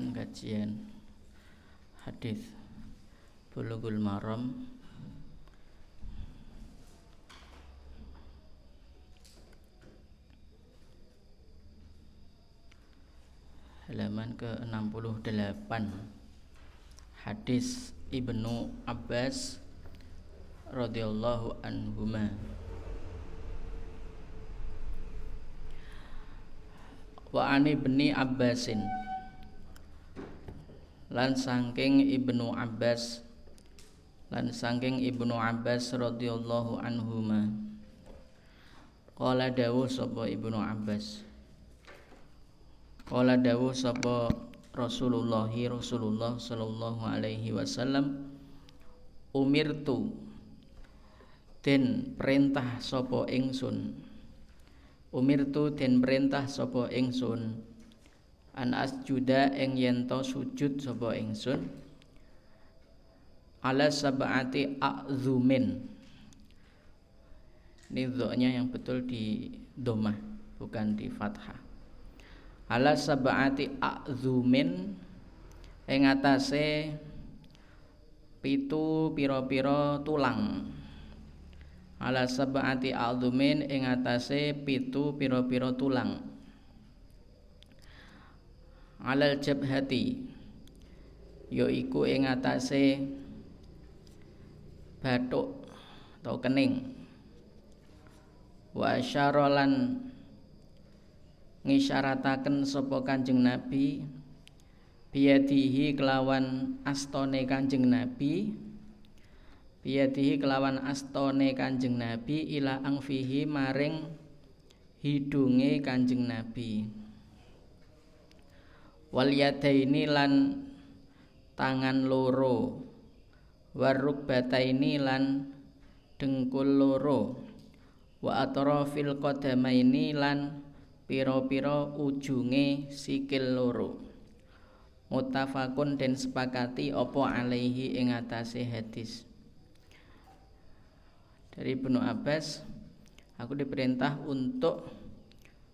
Kita lanjutkan kajian hadis Bulughul Maram. Halaman ke-68. Hadis Ibnu Abbas radhiyallahu anhuma. Wa ani ibni Abbasin lan saking Ibnu Abbas lan saking Ibnu Abbas radhiyallahu anhuma. Qala dawuh sapa Ibnu Abbas? Qala dawuh sapa Rasulullah Rasulullah sallallahu alaihi wasallam umirtu den perintah sapa ingsun. Umirtu den perintah sapa ingsun an asjuda ing yen sujud sapa ingsun? Ala sab'ati a'zumin ini yang betul di domah bukan di fathah. Ala sab'ati a'zumin ing atase pitu pira-pira tulang. Ala sab'ati a'zumin ing atase pitu pira-pira tulang alal jabhati yaiku ing atase batuk atau kening. Wa asyarolan ngisyarataken sapa Kanjeng Nabi biyadihi kelawan astone Kanjeng Nabi biyadihi kelawan astone Kanjeng Nabi ila angfihi maring hidunge Kanjeng Nabi wal yadaini lan tangan loro. Waruk bataini lan dengkul loro. Wa atrafil qadamaini lan piro-piro ujunge sikil loro. Mutafakun dan sepakati opo alaihi ing atase hadis. Dari Ibnu Abbas aku diperintah untuk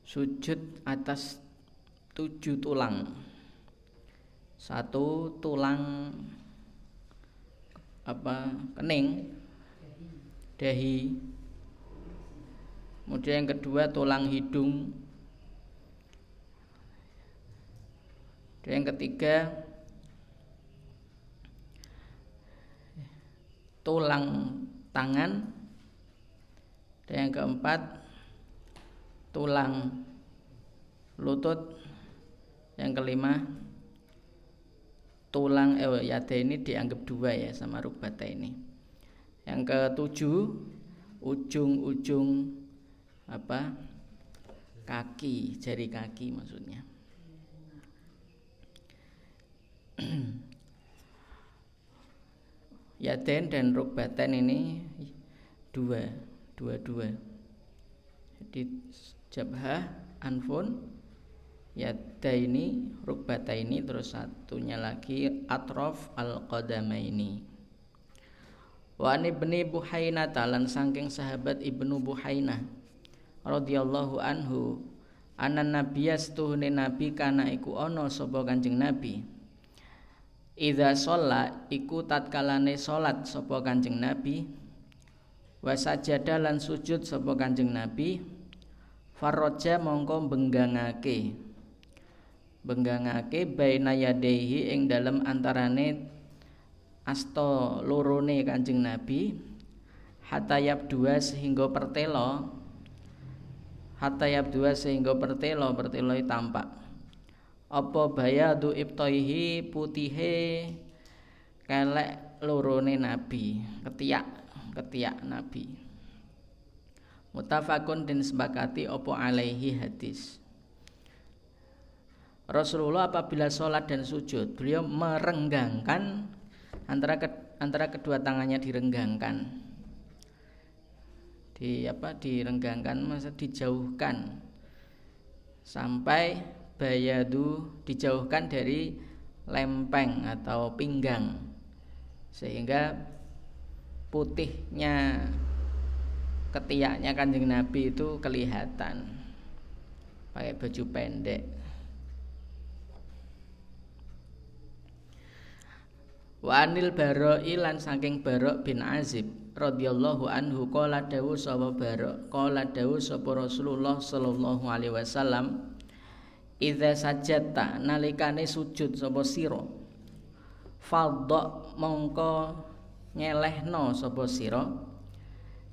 sujud atas tujuh tulang satu tulang apa kening dahi kemudian yang kedua tulang hidung Dan yang ketiga tulang tangan. Dan yang keempat tulang lutut. Yang kelima tulang eh yada ini dianggap dua ya sama rukbata ini. Yang ketujuh ujung-ujung apa kaki jari kaki maksudnya Yaden dan rukbatan ini dua, dua-dua. Jadi jabhah, anfun, yada ini, rukbata ini, terus satunya lagi atrof al qadama ini. Wa ibni Buhaina talan sangking sahabat ibnu Buhaina radhiyallahu anhu anan nabiyas tuhune nabi kana iku ono sapa kanjeng nabi? Idza sholla iku tatkalane salat sapa Kanjeng Nabi? Wa sajada lan sujud sapa Kanjeng Nabi? Farroja mongko benggangake benggangake baina yadehi ing dalem antarane asta lorone Kanjeng Nabi hatayab dua sehingga pertelo hatayab dua sehingga pertelo pertelo tampak. Apa bayadu ibtaihi putihe kelek lorone nabi ketiak ketiak nabi. Mutafakun dan sepakati apa alaihi hadis Rasulullah apabila sholat dan sujud beliau merenggangkan antara ke, antara kedua tangannya direnggangkan. Di apa? Direnggangkan masa dijauhkan. Sampai bayadu dijauhkan dari lempeng atau pinggang. Sehingga putihnya ketiaknya kanjeng Nabi itu kelihatan. Pakai baju pendek Wa anil Baroi lan saking Barok bin Azib radhiyallahu anhu qala dawu sapa Barok qala dawu sapa Rasulullah sallallahu alaihi wasallam Idza sajata nalikane sujud sapa sira. Fadha mongko nyelehno sapa sira.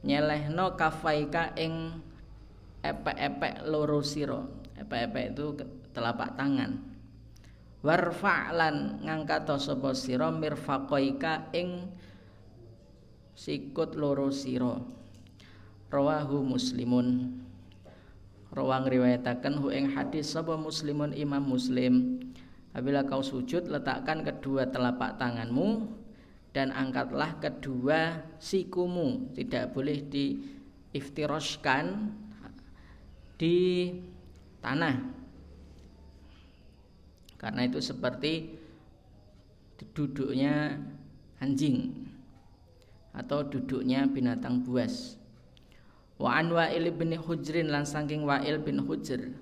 Nyelehno kafaika ing epek-epek loro sira. Epek-epek itu telapak tangan warfa'lan ngangkat sapa sira mirfaqaika ing sikut loro sira. Rawahu muslimun. Rawang riwayataken hu ing hadis sapa muslimun? Imam muslim. Apabila kau sujud letakkan kedua telapak tanganmu dan angkatlah kedua sikumu. Tidak boleh di iftiroskan di tanah karena itu seperti duduknya anjing atau duduknya binatang buas. Wa an wa'il bin hujrin lan saking wa'il bin hujr.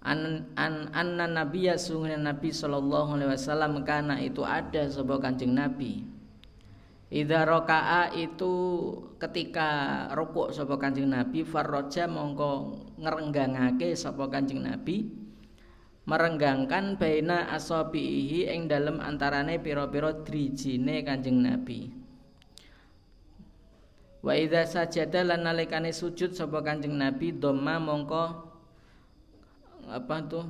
An an anna nabiyya sungguh nabi sallallahu alaihi wasallam karena itu ada sebuah kanjeng nabi. Idza raka'a itu ketika rukuk sapa Kanjeng Nabi farroja mongko ngrenggangake sapa Kanjeng Nabi merenggangkan baina asabihi ing dalem antarane pira-pira drijine Kanjeng Nabi. Wa idza sajada lan nalikane sujud sapa Kanjeng Nabi dhamma mongko apa tuh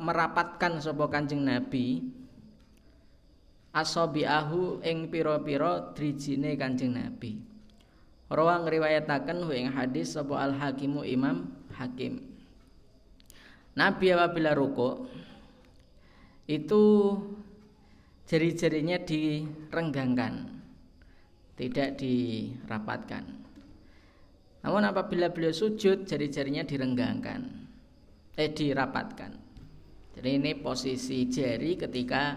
merapatkan sapa Kanjeng Nabi asabiahu ing pira-pira drijine Kanjeng Nabi. Rawang riwayataken ing hadis sapa Al Hakimu Imam Hakim. Nabi apabila ruko itu jari-jarinya direnggangkan, tidak dirapatkan. Namun apabila beliau sujud, jari-jarinya direnggangkan, eh dirapatkan. Jadi ini posisi jari ketika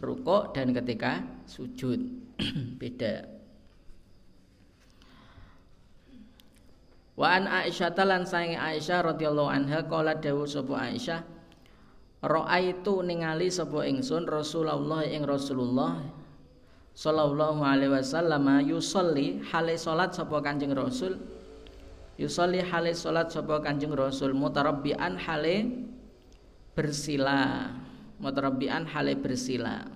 ruko dan ketika sujud beda. Wa an Aisyah talan saing Aisyah radhiyallahu anha qala dawu sapa Aisyah Ra'aitu ningali sapa ingsun Rasulullah ing Rasulullah sallallahu alaihi wasallam yusolli hale salat sapa Kanjeng Rasul yusolli hale salat sapa Kanjeng Rasul mutarabbian hale bersila mutarabbian hale bersila.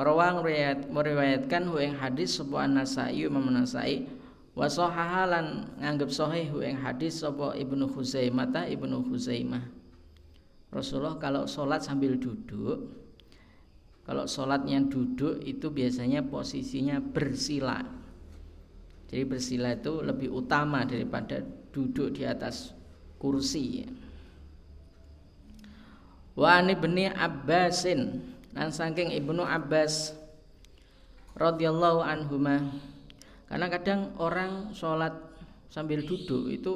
Rawang riwayat meriwayatkan hu ing hadis sapa An-Nasa'i Imam An-Nasa'i wa sahahalan nganggep sahih ing hadis sapa Ibnu Khuzaimah ta Ibnu Khuzaimah. Rasulullah kalau sholat sambil duduk kalau sholatnya duduk itu biasanya posisinya bersila. Jadi bersila itu lebih utama daripada duduk di atas kursi. Wa ibni Abbasin dan saking Ibnu Abbas radhiyallahu anhumah karena kadang orang sholat sambil duduk itu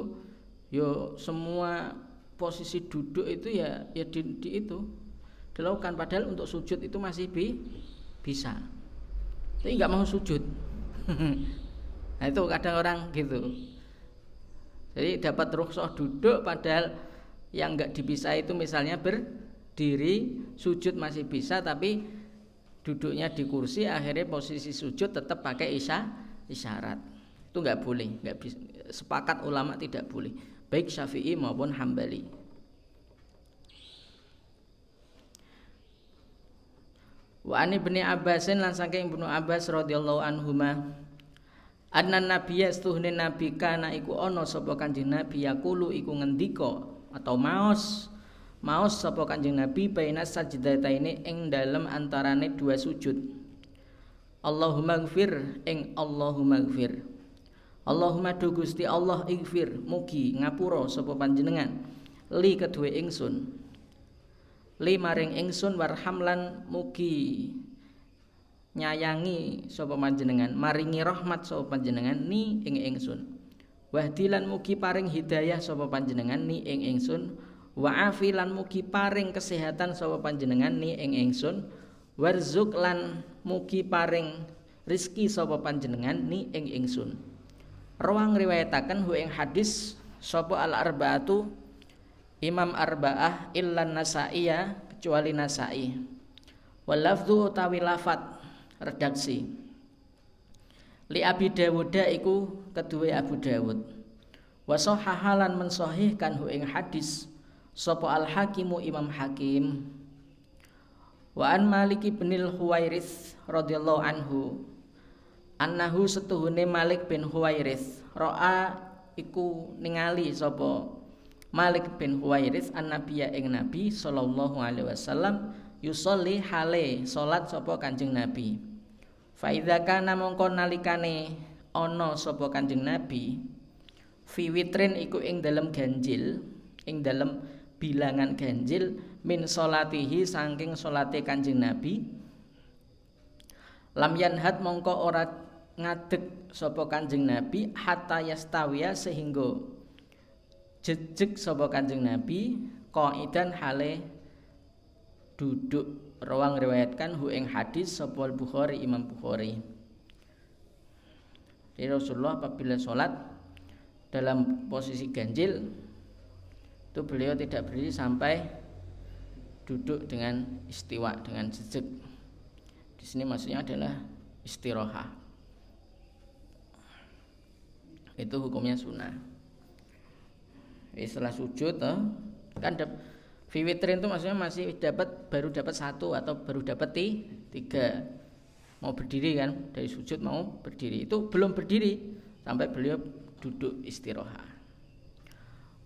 yo semua posisi duduk itu ya ya di, di itu dilakukan. Padahal untuk sujud itu masih bi, bisa. Tapi nggak mau sujud. Nah itu kadang orang gitu. Jadi dapat rukhsah duduk padahal yang nggak dipisah itu misalnya berdiri sujud masih bisa tapi duduknya di kursi akhirnya posisi sujud tetap pakai isya isyarat. Itu nggak boleh nggak bisa sepakat ulama tidak boleh baik syafi'i maupun hambali. Wa ani bin Abbasin lan saking Ibnu Abbas radhiyallahu anhuma Anna nabiyya stuhne nabi kana iku ana sapa kanjeng nabi yaqulu iku ngendika atau maos maos sapa kanjeng nabi baina sajdataini ing dalem antarane dua sujud Allahumma gfir ing Allahumma gfir Allahumma do Gusti Allah ighfir mugi ngapura sapa panjenengan. Li kedue ingsun. Li maring ingsun warhamlan mugi nyayangi sapa panjenengan maringi rahmat sapa panjenengan ni ing ingsun. Wahdilan mugi paring hidayah sapa panjenengan ni ing ingsun. Wa afilan mugi paring kesehatan sapa panjenengan ni ing ingsun warzuk lan mugi paring rizki sapa panjenengan ni ing ingsun. Rawang riwayataken hu ing hadis sapa al arbaatu Imam Arba'ah illan Nasa'iyah kecuali Nasa'i. Wal lafdhu utawi lafat redaksi. Li Abi Dawud iku kedua Abu Dawud. Wa sahahalan mensahihkan hu ing hadis sapa al hakimu Imam Hakim wa an Malik bin Huwairis radhiyallahu anhu. Annahu setuhune Malik bin Huwairis ro'a iku ningali sapa? Malik bin Huwairis an nabiya ing Nabi sallallahu alaihi wasallam yusolli hale salat sapa Kanjeng Nabi. Fa idza kana mongko nalikane ana sapa Kanjeng Nabi fi witrin iku ing dalam ganjil ing dalam bilangan ganjil min solatihi saking solate kanjeng nabi. Lam yanhat mongko ora ngadeg sapa kanjeng nabi hatta yastawiya sehingga jejeg sapa kanjeng nabi qaidan hale duduk. Rawang riwayatkan hu ing hadis sapa Bukhari Imam Bukhari. Jadi Rasulullah apabila sholat dalam posisi ganjil itu beliau tidak berdiri sampai duduk dengan istiwa dengan jejak di sini maksudnya adalah istirahat itu hukumnya sunnah. Setelah sujud kan Fitrin itu maksudnya masih dapat baru dapat satu atau baru dapat tiga. Mau berdiri kan dari sujud mau berdiri. Itu belum berdiri sampai beliau duduk istirahat.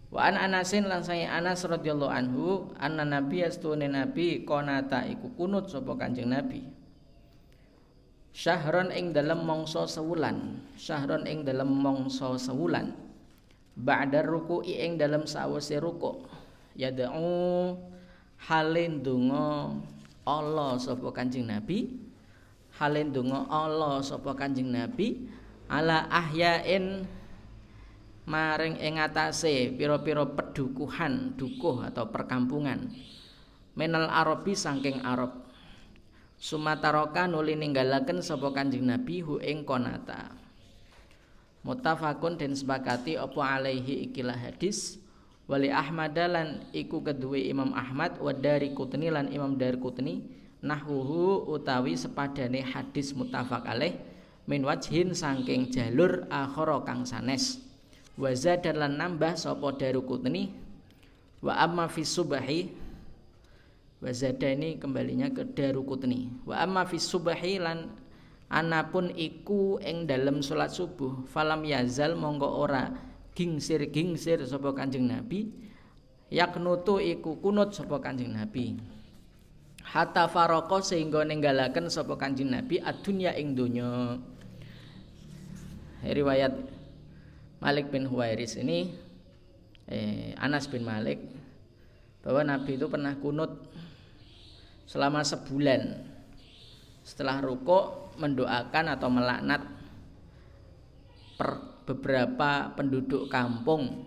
Wa an Anasin lan saya Anas radhiyallahu anhu anna nabi astune nabi konata iku kunut sapa Kanjeng Nabi. Syahron ing dalam mongso sewulan, syahron ing dalam mongso sewulan. Ba'da ruku'i ing dalam sawise ruku. Yad'u halin donga Allah sapa Kanjeng Nabi. Halin donga Allah sapa Kanjeng Nabi ala ahyain maring ing atase pira-pira pedukuhan dukuh atau perkampungan. Menal arabi saking arab. Sumataroka nuli ninggalaken sapa kanjeng nabi hu ing konata. Mutafakun den sepakati apa alaihi ikilah hadis. Wali ahmad lan iku kedua imam ahmad wa dari kutni lan imam dari kutni nahwuhu utawi sepadane hadis mutafak alaih min wajhin saking jalur akhara kang sanes wa dan lan nambah sapa Darukutni wa amma fi subahi wa ini kembalinya ke Darukutni wa amma fi subahi lan anapun iku ing dalem salat subuh falam yazal monggo ora gingsir gingsir sapa Kanjeng Nabi. Yaknutu iku kunut sapa Kanjeng Nabi. Hatta faroko sehingga ninggalaken sapa Kanjeng Nabi adunya ing donya. Riwayat Malik bin Huwairis ini eh, Anas bin Malik bahwa Nabi itu pernah kunut selama sebulan setelah ruko mendoakan atau melaknat per beberapa penduduk kampung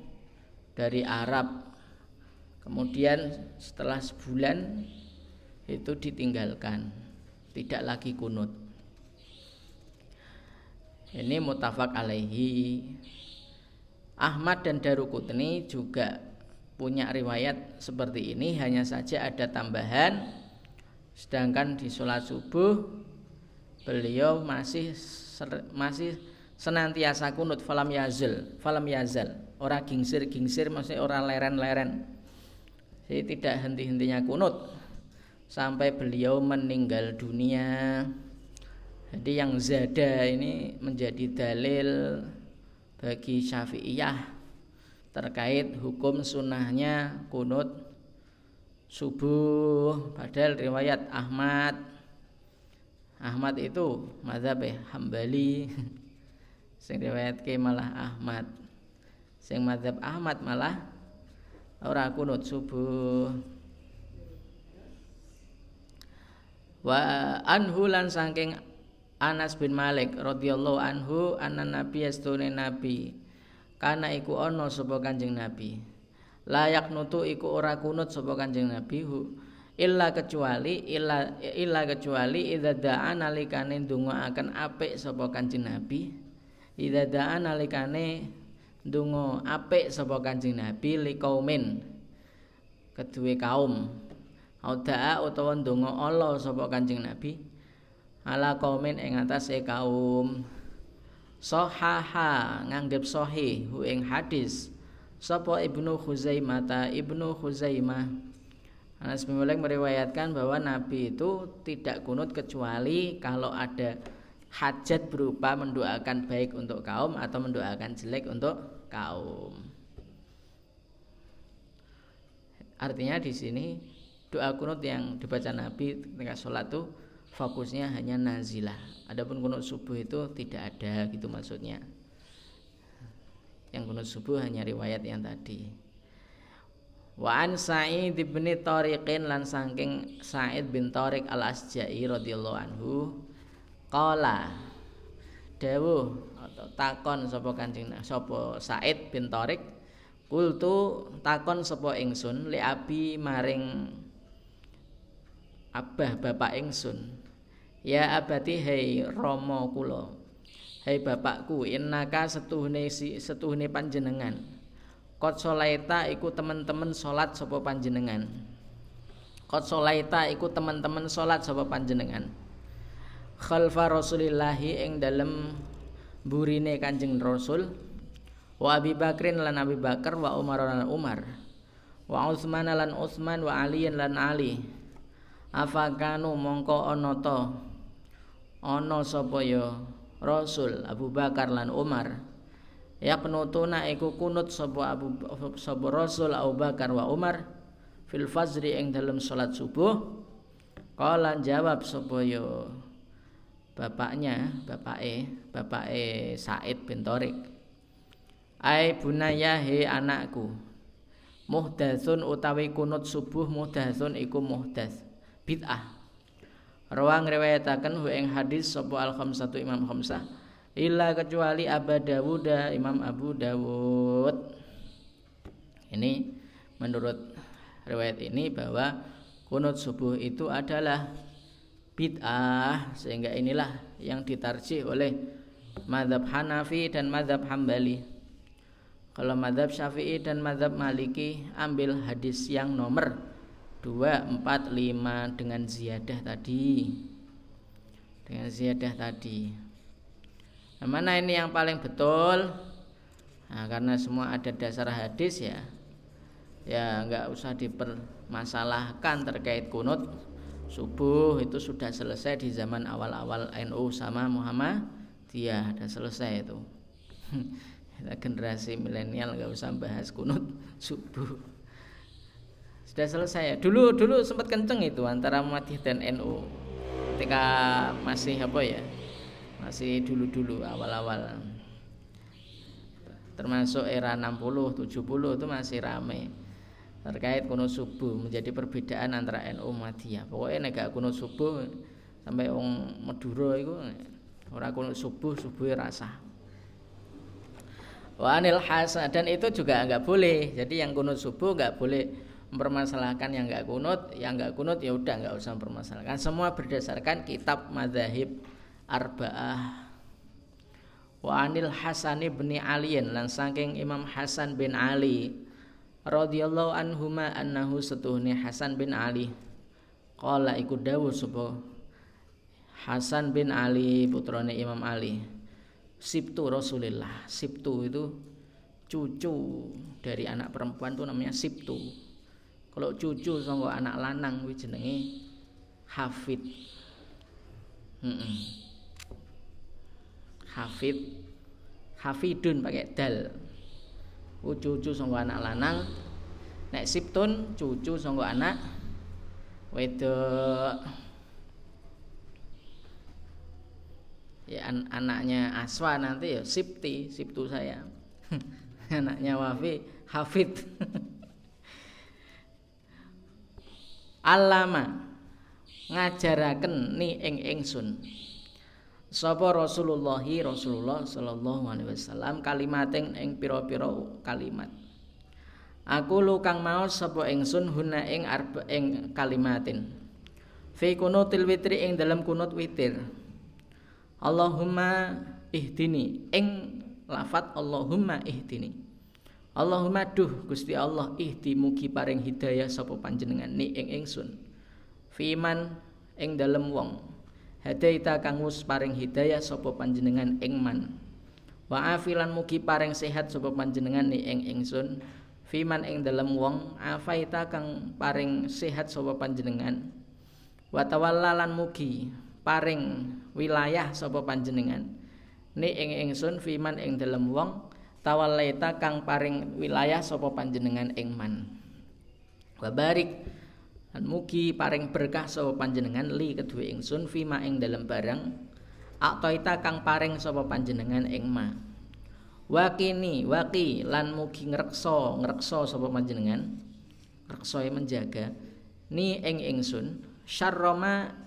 dari Arab. Kemudian setelah sebulan itu ditinggalkan tidak lagi kunut. Ini mutafak alaihi Ahmad dan Darukutni juga punya riwayat seperti ini. Hanya saja ada tambahan. Sedangkan di sholat subuh beliau masih masih senantiasa kunut. Falam yazal falam yazal. Orang gingsir gingsir masih orang leren leren jadi tidak henti hentinya kunut. Sampai beliau meninggal dunia. Jadi yang zada ini menjadi dalil bagi Syafi'iyah terkait hukum sunnahnya kunut subuh. Padahal riwayat Ahmad. Ahmad itu mazhab Hambali. Sing riwayat ke malah Ahmad. Sing mazhab Ahmad malah ora kunut subuh. Wa anhu lan saking Anas bin Malik radhiyallahu anhu anna nabi astune nabi. Kana iku ana sapa Kanjeng Nabi. Layak nutu iku ora kunut sapa Kanjeng Nabi hu. Illa kecuali illa illa kecuali idza da'a nalikane ndonga akan apik sapa Kanjeng Nabi. Idza da'a nalikane ndonga apik sapa Kanjeng Nabi liqaumin kedue kaum. Audaa utawa ndonga Allah sapa Kanjeng Nabi ala kaumin ing atase kaum. Sahaha nganggep sahih hu ing hadis. Sapa Ibnu Khuzaimah Ibnu Khuzaimah. Anas bin Malik meriwayatkan bahwa Nabi itu tidak kunut kecuali kalau ada hajat berupa mendoakan baik untuk kaum atau mendoakan jelek untuk kaum. Artinya di sini doa kunut yang dibaca Nabi ketika sholat itu fokusnya hanya nazilah. Adapun kunut subuh itu tidak ada gitu maksudnya. Yang kunut subuh hanya riwayat yang tadi. Wa an Sa'id bin Tariqin lan saking Sa'id bin Tariq Al-Asja'i radhiyallahu anhu qala dawuh atau takon sapa Kanjeng sapa Sa'id bin Tariq kultu takon sapa ingsun li abi maring abah bapak ingsun ya abati hei rama kula. Hei bapakku innaka setuhne setuhne panjenengan. Kot solaita iku teman-teman solat sopo panjenengan. Kot solaita iku teman-teman solat sopo panjenengan. Khalfa Rasulillahi ing dalem burine Kanjeng Rasul. Wa Abi Bakrin lan Abi Bakar wa Umar lan Umar. Wa Utsman lan Utsman wa Ali lan Ali. Afakanu mongko ana to ana sapa ya? Rasul Abu Bakar lan Umar. Ya penutuna iku kunut sapa Abu sapa Rasul Abu Bakar wa Umar fil fajri ing dalam salat subuh. Kala jawab sapa yo bapaknya bapake bapake Said bin Tariq ai bunaya he anakku muhdatsun utawi kunut subuh muhdatsun iku muhdas bid'ah Rawang riwayataken ing hadis sapa al khamsatu Imam Khamsah illa kecuali Abu Dawud Imam Abu Dawud. Ini menurut riwayat ini bahwa kunut subuh itu adalah bid'ah sehingga inilah yang ditarjih oleh madhab Hanafi dan madhab Hambali. Kalau madhab Syafi'i dan madhab Maliki ambil hadis yang nomor 2, 4, 5 dengan ziyadah tadi dengan ziyadah tadi Nah, mana ini yang paling betul? Nah, karena semua ada dasar hadis ya, ya nggak usah dipermasalahkan terkait kunut subuh itu sudah selesai di zaman awal-awal NU sama Muhammad dia sudah selesai itu. Generasi milenial nggak usah bahas kunut subuh. Sudah selesai ya. Dulu dulu sempat kenceng itu antara Muhammadiyah dan NU ketika masih apa ya? masih dulu-dulu awal-awal. Termasuk era 60 70 itu masih ramai terkait kuno subuh menjadi perbedaan antara NU Muhammadiyah pokoknya negak kuno subuh sampai orang Madura itu orang kuno subuh subuh rasa Wanil hasa dan itu juga enggak boleh. Jadi yang kunut subuh enggak boleh mempermasalahkan yang enggak kunut yang enggak kunut ya udah enggak usah mempermasalahkan. Semua berdasarkan kitab madhahib arba'ah. Wa anil Hasan bin Ali lan saking Imam Hasan bin Ali radhiyallahu anhuma annahu setuhni Hasan bin Ali. Qala iku dawuh sapa? Hasan bin Ali putrane Imam Ali. Sibtu Rasulillah. Sibtu itu cucu dari anak perempuan itu namanya Sibtu kalau cucu sama anak lanang kuwi jenenge Hafid. Hmm -mm hafid. Hafidun pakai dal. Cucu sanggo anak lanang. Nek siptun cucu sanggo anak wedok. Ya an anaknya Aswa nanti ya Sipti Siptu saya. Anaknya Wafi Hafid Alama. Ngajaraken ni ing ingsun. Sapa Rasulullah Rasulullah sallallahu alaihi wasallam kalimating ing pira-pira kalimat. Aku lu kang maos sapa ingsun huna ing arba ing kalimatin. Fi kunutil witri ing dalam kunut witir. Allahumma ihdini. Ing lafat Allahumma ihdini Allahumma duh Gusti Allah ihdi mugi paring hidayah sapa panjenengan ni ing ingsun. Fiman ing dalem wong. Hadaita kang wis paring hidayah sapa panjenengan ing man. Wa afilan mugi paring sehat sapa panjenengan ing ingsun. Fiman ing dalem wong afaita kang paring sehat sapa panjenengan. Wa tawallalan mugi paring wilayah sapa panjenengan ni ing ingsun. Fiman ing dalem wong tawallaita kang paring wilayah sapa panjenengan ing man wa barik lan mugi paring berkah sapa panjenengan li kedue ingsun fima ing dalem barang Aktoita kang paring sapa panjenengan ing ma. Wakini waki lan mugi ngrekso ngrekso sapa panjenengan. Ngrekso menjaga ni ing ingsun syarroma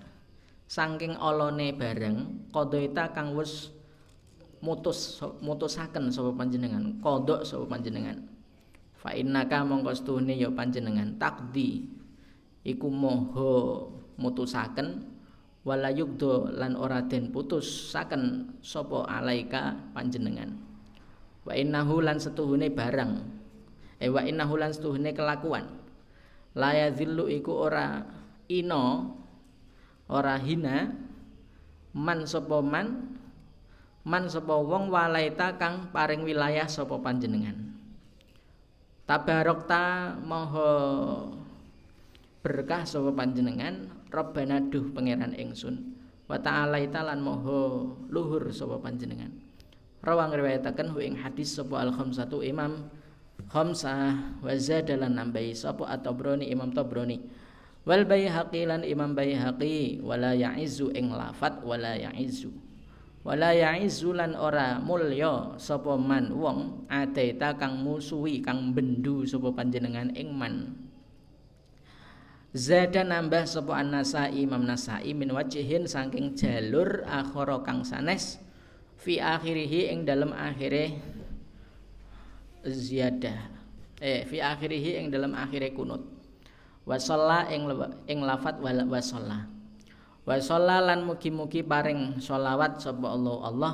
saking olone bareng kodoita kang wis mutus mutusaken sapa panjenengan. Kodok sapa panjenengan. Fa innaka mongko stuhune ya panjenengan. Takdi. Iku moho mutusaken. Wala yugdo lan ora den putus saken sapa alaika panjenengan. Wa innahu lan setuhune barang. Eh wa innahu lan setuhune kelakuan. La yazillu iku ora ino ora hina man sapa man man sapa wong walaita kang paring wilayah sapa panjenengan? Tabarokta moho berkah sapa panjenengan? Rabbana duh pangeran ingsun wa ta'ala lan moho luhur sapa panjenengan. Rawang riwayataken hu ing hadis sapa al khamsatu imam khamsah wa zadalan nambahi sapa at-tabrani imam tabrani. Wal baihaqi lan imam baihaqi wala ya'izu ing lafat wala ya'izu wala ya'izu lan ora mulya sapa man. Wong ataita kang musuhi kang bendu sapa panjenengan ing man. Zada nambah sapa an-Nasai Imam Nasai min wajihin saking jalur akhara kang sanes fi akhirih ing dalam akhire ziyadah. Eh fi akhirih ing dalam akhire kunut. Wa ing ing lafat wa shalla wa lan mugi-mugi paring sholawat sapa Allah Allah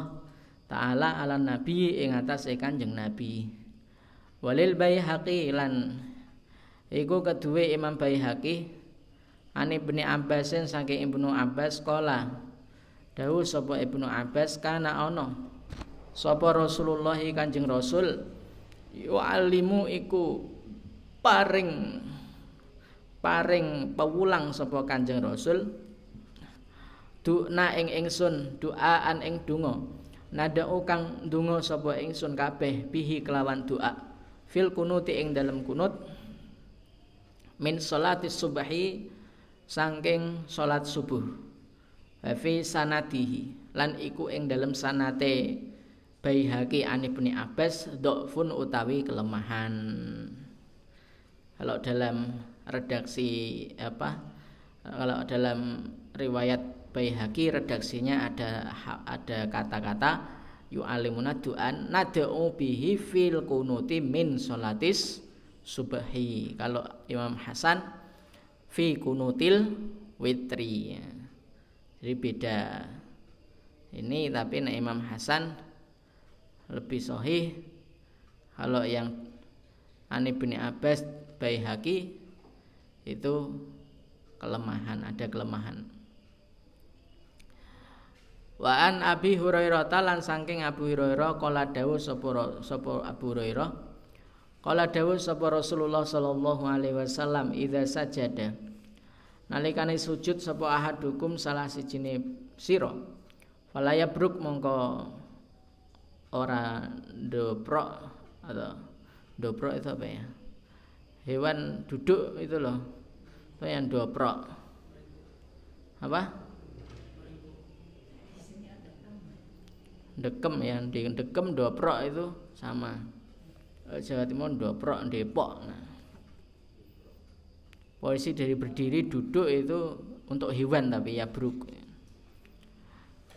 taala ala nabi ing atas kanjeng nabi. Walil baihaqi lan Iku kedua Imam Baihaqi Ani Ibnu Abbasin saking Ibnu Abbas kala Dawu sapa Ibnu Abbas kana ana? Sapa Rasulullah Kanjeng Rasul? Yu'allimu iku paring paring pewulang sapa Kanjeng Rasul Du'na ing ingsun doaan ing donga. Nadau kang donga sapa ingsun kabeh bihi kelawan doa fil kunuti ing dalem kunut. Min salati subahi sangking salat subuh. Fi sanatihi lan iku ing dalam sanate Baihaqi an Ibnu Abbas dhafun utawi kelemahan. Kalau dalam redaksi apa kalau dalam riwayat Baihaqi redaksinya ada ada kata-kata yu'alimuna du'an nad'u bihi fil kunuti min salatis subhi. Kalau Imam Hasan fi kunutil witri. Jadi beda. Ini tapi nah Imam Hasan lebih sohih kalau yang Ani bin Abbas Baihaqi itu kelemahan ada kelemahan Wa an Abi Hurairah lan saking Abu Hurairah kala dawuh sapa sapa Abu Hurairah. Kala dawuh sapa Rasulullah sallallahu alaihi wasallam idza sajada. Nalikane sujud sapa ahadukum salah sijine sira. Fala yabruk mongko ora doprok atau doprok itu apa ya? Hewan duduk itu loh itu yang doprok apa dekem ya di dekem doprok itu sama. Eh, Jawa Timur Doprok Depok. Nah. Polisi dari berdiri duduk itu untuk hewan tapi ya bruk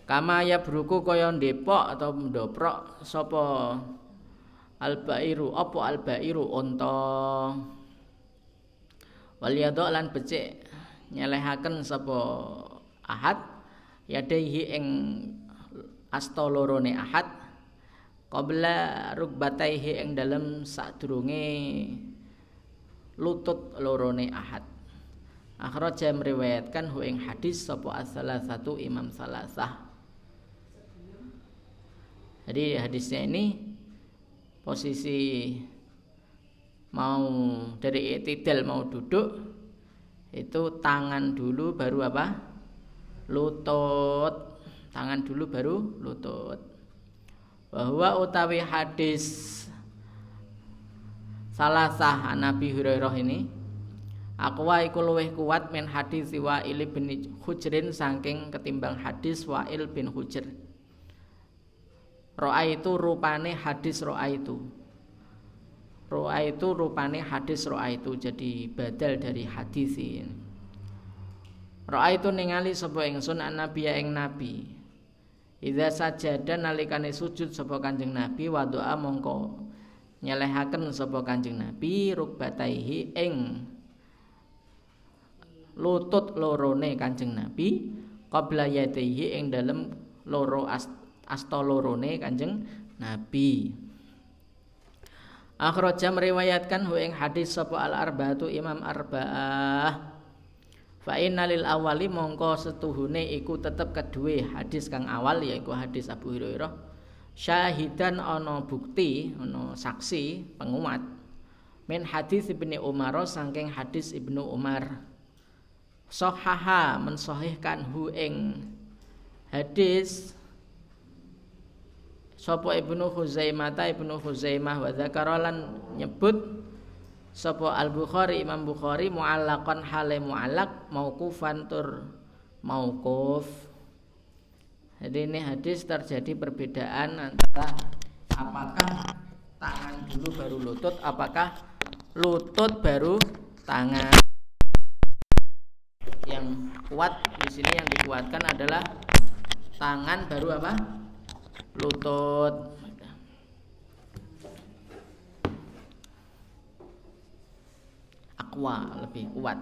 Kama ya bruku kaya Depok atau Doprok sopo albairu opo albairu? Unta. Waliyadok lan becik nyelehaken sapa ahad yadaihi ing asta lorone ahad. Qabla rukbataihi ing dalem sadurunge lutut lorone ahad. Akhraja meriwayatkan hu ing hadis sapa asalah satu imam salasah. Jadi hadisnya ini posisi mau dari etidal mau duduk itu tangan dulu baru apa? Lutut tangan dulu baru lutut bahwa utawi hadis salah sah Nabi Hurairah ini Akwa iku luwih kuat min hadis Wa'il bin Hujrin saking ketimbang hadis Wa'il bin Hujr. Ro'a itu rupane hadis ro'a itu. Ro'a itu rupane hadis ro'a itu jadi badal dari hadis ini. Ro'a itu ningali sapa ingsun an nabi ing nabi. Idza sajada nalikane sujud sapa Kanjeng Nabi wa doa mongko nyelehaken sapa Kanjeng Nabi rukbataihi ing lutut lorone Kanjeng Nabi qabla yadayhi ing dalem loro asta lorone Kanjeng Nabi. Akhraja meriwayatkan hu ing hadis sapa al arbaatu Imam Arba'ah Fa lil awali mongko setuhune iku tetep kedue hadis kang awal yaiku hadis Abu Hurairah. Syahidan ana bukti ana saksi penguat min hadis Ibnu Umar saking hadis Ibnu Umar. Sohaha mensohihkan hu ing hadis Sopo Ibnu Huzaimah ta Ibnu Huzaimah wa dzakaralan nyebut Sopo Al Bukhari Imam Bukhari muallaqan hale muallaq mauqufan tur mauquf. Jadi ini hadis terjadi perbedaan antara apakah tangan dulu baru lutut apakah lutut baru tangan. Yang kuat di sini yang dikuatkan adalah tangan baru apa? Lutut aqua lebih kuat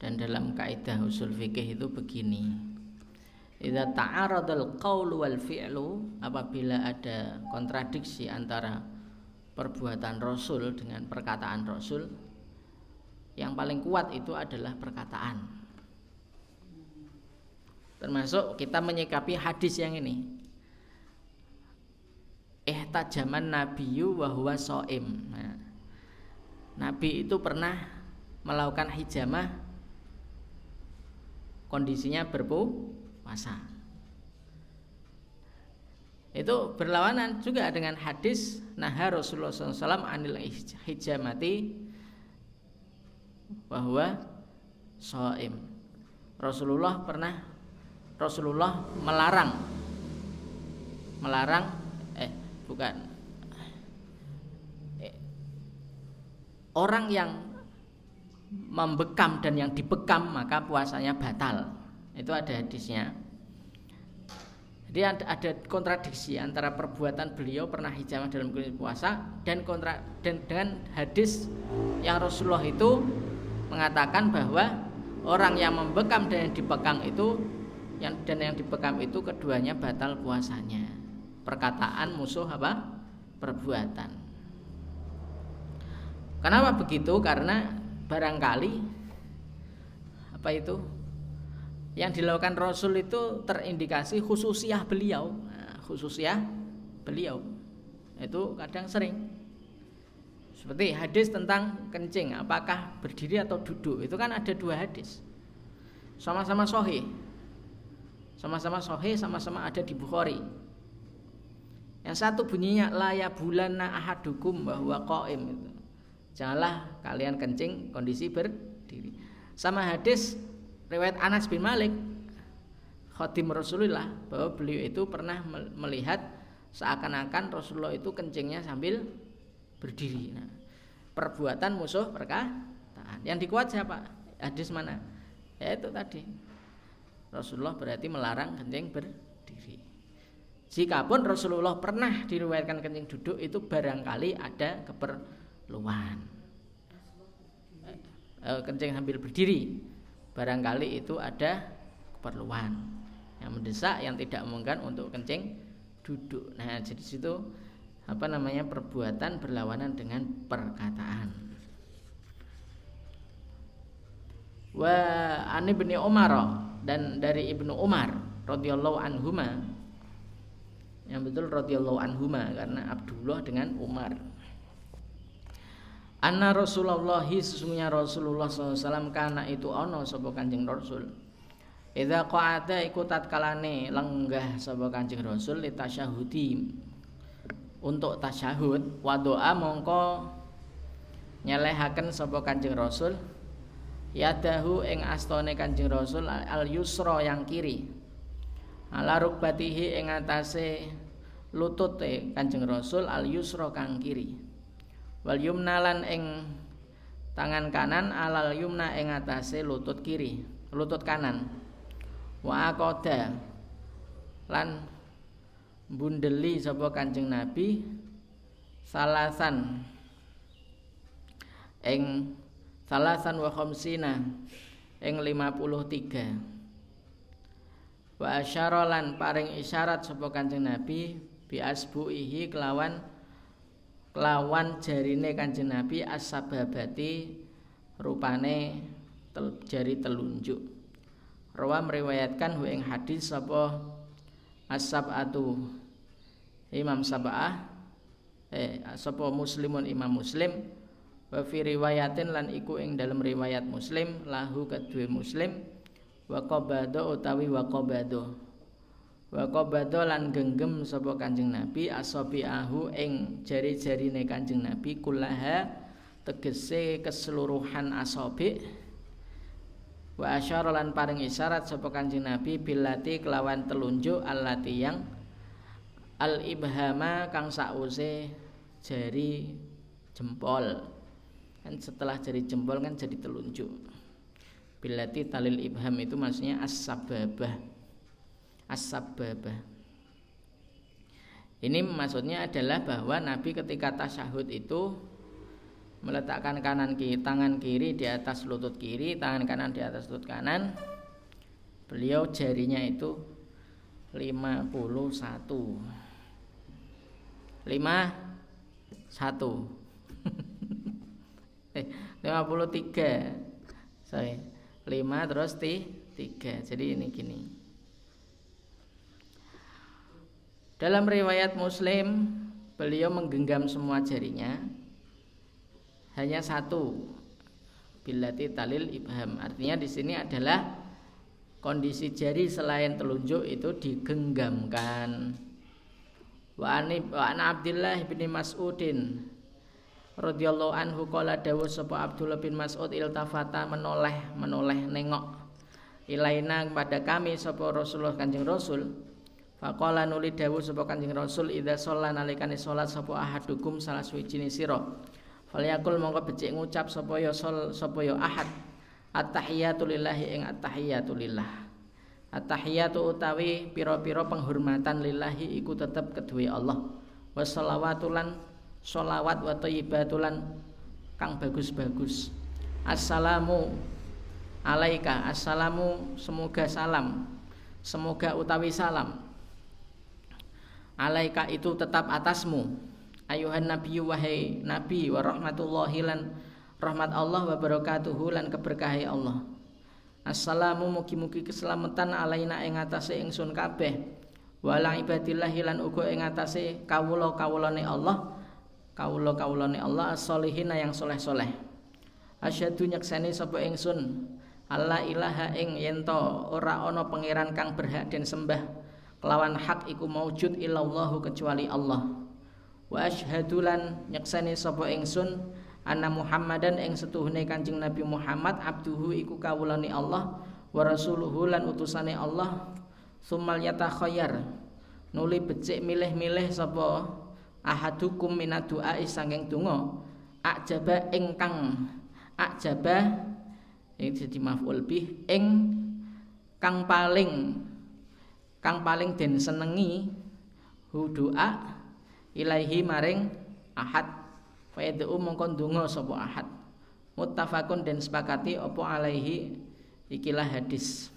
dan dalam kaidah usul fikih itu begini Idza ta'aradal qaulu wal fi'lu apabila ada kontradiksi antara perbuatan Rasul dengan perkataan Rasul yang paling kuat itu adalah perkataan. Termasuk kita menyikapi hadis yang ini. Eh tajaman nabiyyu wa huwa soim. Nah, Nabi itu pernah melakukan hijamah kondisinya berpu puasa. Itu berlawanan juga dengan hadis Naha Rasulullah SAW anil hijamati bahwa soim. Rasulullah pernah Rasulullah melarang melarang bukan. Eh, orang yang membekam dan yang dibekam maka puasanya batal. Itu ada hadisnya. Jadi ada, ada kontradiksi antara perbuatan beliau pernah hijamah dalam kondisi puasa dan kontra dan dengan hadis yang Rasulullah itu mengatakan bahwa orang yang membekam dan yang dibekam itu yang dan yang dibekam itu keduanya batal puasanya. Perkataan musuh apa? Perbuatan. Kenapa begitu? Karena barangkali apa itu? Yang dilakukan Rasul itu terindikasi khususiah beliau. Nah, khususiah beliau. Itu kadang sering. Seperti hadis tentang kencing apakah berdiri atau duduk. Itu kan ada dua hadis. Sama-sama sohi sama-sama sohi sama-sama ada di Bukhari yang satu bunyinya laya bulana ahadukum bahwa itu janganlah kalian kencing kondisi berdiri sama hadis riwayat Anas bin Malik khatim Rasulullah bahwa beliau itu pernah melihat seakan-akan Rasulullah itu kencingnya sambil berdiri. Nah, perbuatan musuh perkataan. Yang dikuat siapa? Hadis mana? Ya itu tadi. Rasulullah berarti melarang kencing berdiri. Jikapun Rasulullah pernah diriwayatkan kencing duduk itu barangkali ada keperluan. Eh, kencing sambil berdiri barangkali itu ada keperluan yang mendesak yang tidak memungkinkan untuk kencing duduk. Nah, jadi situ apa namanya perbuatan berlawanan dengan perkataan. Wa ani bin Umar dan dari Ibnu Umar radhiyallahu anhuma yang betul radhiyallahu anhuma karena Abdullah dengan Umar. Anna Rasulullah sesungguhnya Rasulullah SAW karena itu ono sapa Kanjeng Rasul. Idza qa'ada iku tatkalane lenggah sapa Kanjeng Rasul li tasyahudi untuk tasyahud wa doa mongko nyelehaken sapa Kanjeng Rasul yadahu ing astone Kanjeng Rasul al yusra yang kiri ala rukbatihi ing atase lutute Kanjeng Rasul al yusra kang kiri. Wal yumna lan ing tangan kanan alal yumna ing atase lutut kiri lutut kanan. Wa lan bundeli sapa Kanjeng Nabi salasan ing salasan wa khamsina ing 53 wa asyara paring isyarat sapa Kanjeng Nabi bi asbuihi kelawan kelawan jarine Kanjeng Nabi as-sababati rupane tel, jari telunjuk. Rawa meriwayatkan hu hadis sapa as-sab'atu Imam Sab'ah eh sapa muslimun Imam Muslim wa fi riwayatin lan iku ing dalam riwayat Muslim lahu kedue Muslim wa qabado utawi wa qabado wa qabado lan genggem sapa Kanjeng Nabi asabiahu ing jari-jarine Kanjeng Nabi kullaha tegese keseluruhan asabi. Wa asyara lan paring isyarat sapa Kanjeng Nabi bilati kelawan telunjuk allati yang al ibhama kang sause jari jempol. Kan setelah jari jempol kan jadi telunjuk bilati talil ibham itu maksudnya as-sababah. As-sababah. Ini maksudnya adalah bahwa Nabi ketika tasyahud itu meletakkan kanan kiri tangan kiri di atas lutut kiri tangan kanan di atas lutut kanan. Beliau jarinya itu 51 lima satu. Eh lima puluh tiga. Sorry lima terus ti tiga. Jadi ini gini. Dalam riwayat Muslim beliau menggenggam semua jarinya. Hanya satu bilati talil ibham. Artinya di sini adalah kondisi jari selain telunjuk itu digenggamkan. Wa an Abdullah bin Mas'udin radhiyallahu anhu qala dawu sapa Abdullah bin Mas'ud iltafata menoleh menoleh nengok ilaina pada kami sapa Rasulullah Kanjeng Rasul. Faqala nuli dawu sapa Kanjeng Rasul idza shalla nalikane salat sapa ahadukum salah suwijine sira. Falyakul mongko becik ngucap sapa ya sapa ya ahad. At-tahiyatu lillahi ing at-tahiyatu lillah. At-tahiyatu utawi piro-piro penghormatan lillahi iku tetep kedue Allah. Wassalawatulan sholawat wa thayyibatulan kang bagus-bagus. Assalamu alaika assalamu semoga salam semoga utawi salam alaika itu tetap atasmu ayuhan nabi wahai nabi wa rahmatullahi lan rahmat Allah wa barakatuhu lan keberkahi Allah Assalamu mugi-mugi keselamatan alaina ing atase ingsun kabeh. Wala ibadillah lan uga ing atase kawula-kawulane Allah. Kawula-kawulane Allah as-solihina yang soleh-soleh. Asyhadu nyakseni sapa ingsun Allah ilaha ing yento ora ana pangeran kang berhak den sembah kelawan hak iku maujud illallahu kecuali Allah. Wa asyhadu lan nyakseni sapa ingsun anna Muhammadan ing setuhune Kanjeng Nabi Muhammad abduhu iku kawulane Allah wa rasuluhu lan utusane Allah summal yatakhayyar nuli becik milih-milih sapa ahadukum minad du'a sanging donga ajaba ingkang. Ajaba ini jadi maf'ul bih ing kang paling. Kang paling den senengi hu doa ilaihi maring ahad. Fa yad'u mongko ndonga sapa ahad. Muttafaqun dan sepakati apa alaihi ikilah hadis.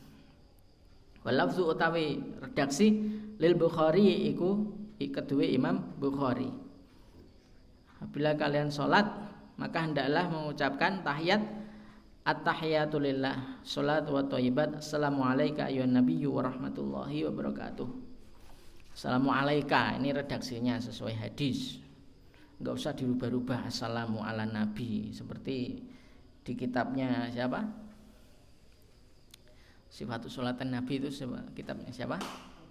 Walafzu utawi redaksi lil Bukhari iku kedua Imam Bukhari. Apabila kalian sholat maka hendaklah mengucapkan tahiyat At-tahiyatulillah Salat wa thayyibat Assalamualaikum ayuhan nabiyyu wa rahmatullahi wa barakatuh Assalamualaikum Ini redaksinya sesuai hadis. Enggak usah dirubah-rubah Assalamu ala nabi. Seperti di kitabnya siapa? Sifatul Salatan Nabi itu kitabnya siapa?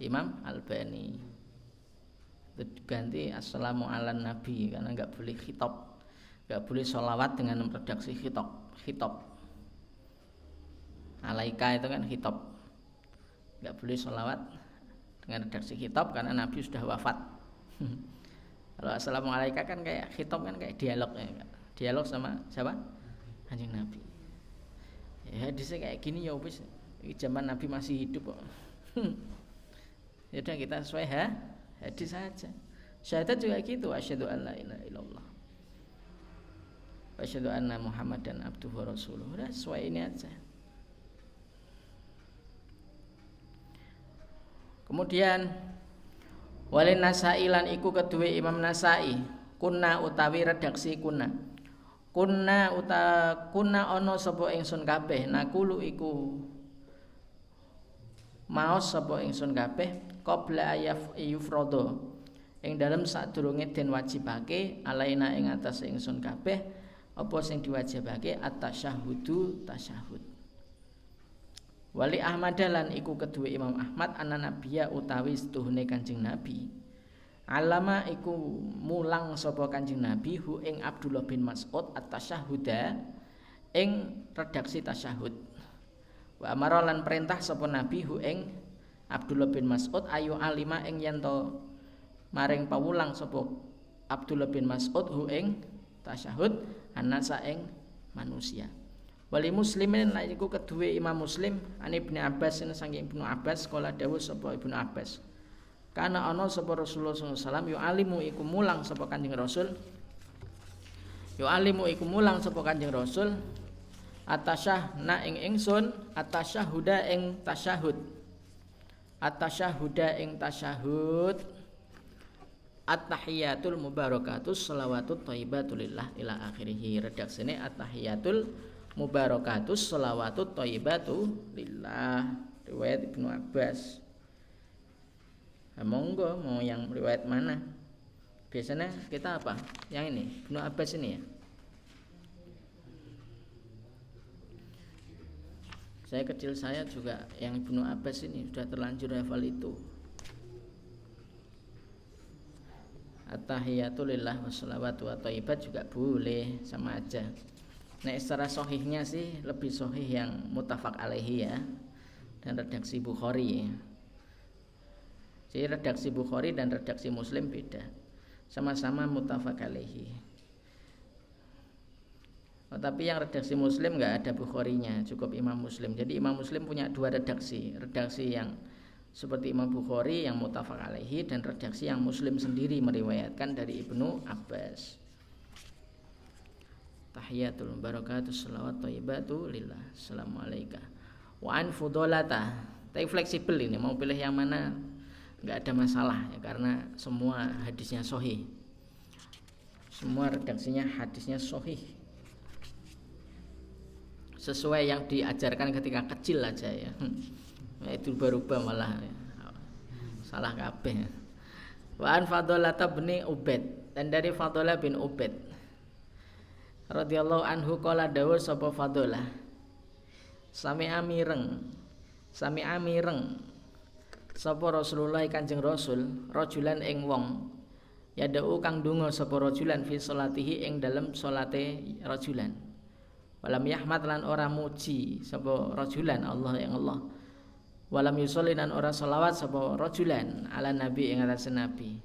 Imam Al-Bani ganti Assalamu ala nabi Karena enggak boleh khitab. Enggak boleh sholawat dengan redaksi khitab. Khitab. Alaika itu kan hitop nggak boleh sholawat dengan redaksi hitop karena Nabi sudah wafat. Kalau assalamualaikum kan kayak hitop kan kayak dialog ya dialog sama siapa? Anjing Nabi. Ya hadisnya kayak gini ya wis. Zaman Nabi masih hidup kok. Ya udah kita sesuai ha hadis saja. Syahadat juga gitu. Asyhadu an la ilaha illallah. Asyhadu anna muhammadan abduhu rasuluh. Udah sesuai ini aja. Kemudian Walin Nasai lan iku kedua Imam Nasai. Kuna utawi redaksi kuna Kuna uta kuna ono sapa ingsun kabeh. Nakulu iku maos sapa ingsun kabeh qabla ayaf yufrada ing dalem sadurunge den wajibake alaina ing atas ingsun kabeh apa sing diwajibake at-tasyahhudu tasyahud Wali Ahmad lan iku kedua Imam Ahmad ana nabiya utawi setuhune Kanjeng Nabi. Alama iku mulang sapa Kanjeng Nabi hu ing Abdullah bin Mas'ud at-tasyahhuda ing redaksi tasyahud. Wa amara lan perintah sapa Nabi hu ing Abdullah bin Mas'ud ayu alima ing yen maring pawulang sapa Abdullah bin Mas'ud hu ing tasyahud anasa ing manusia. Wali muslimin lan iku kedua Imam Muslim an Ibnu Abbas saking Ibnu Abbas kala dawuh sapa Ibnu Abbas. Karena ana sapa Rasulullah SAW yu alimu iku mulang sapa Kanjeng Rasul. Yu alimu iku mulang sapa Kanjeng Rasul atasyah na ing ingsun atasyahuda ing tasyahud. Atasyahuda ing tasyahud. At-tahiyatul mubarakatus salawatut thayyibatulillah ila akhirih. Redaksine at-tahiyatul mubarakatus sholawatut thayyibatu lillah. Riwayat Ibnu Abbas. Nah, monggo mau yang riwayat mana? Biasanya kita apa? Yang ini Ibnu Abbas ini ya saya kecil saya juga yang Ibnu Abbas ini sudah terlanjur hafal itu At-tahiyatulillah wassalawatu wa juga boleh sama aja Nah secara sohihnya sih lebih sohih yang mutafak alaihi ya dan redaksi Bukhari. Jadi redaksi Bukhari dan redaksi Muslim beda. Sama-sama mutafak alaihi. Oh, tapi yang redaksi Muslim nggak ada Bukharinya, cukup Imam Muslim. Jadi Imam Muslim punya dua redaksi, redaksi yang seperti Imam Bukhari yang mutafak alaihi dan redaksi yang Muslim sendiri meriwayatkan dari Ibnu Abbas. Tahiyatul barakatuh salawat thayyibatu lillah. Assalamualaikum. Wa an fudolata. Tapi fleksibel ini mau pilih yang mana nggak ada masalah ya karena semua hadisnya sohih semua redaksinya hadisnya sohih sesuai yang diajarkan ketika kecil aja ya. Nah, itu berubah malah ya. salah kabeh. Wa an fadolata bin Ubed dan dari Fadolah bin Ubed radhiyallahu anhu kala dawuh sapa Fadolah sami amireng sami amireng sapa Rasulullah Kanjeng Rasul rajulan ing wong. Yadau kang donga sapa rajulan fi salatihi ing dalem salate rajulan walam yahmad lan ora muji sapa rajulan Allah yang Allah. Walam yusolli lan ora selawat sapa rajulan ala nabi ing atas nabi.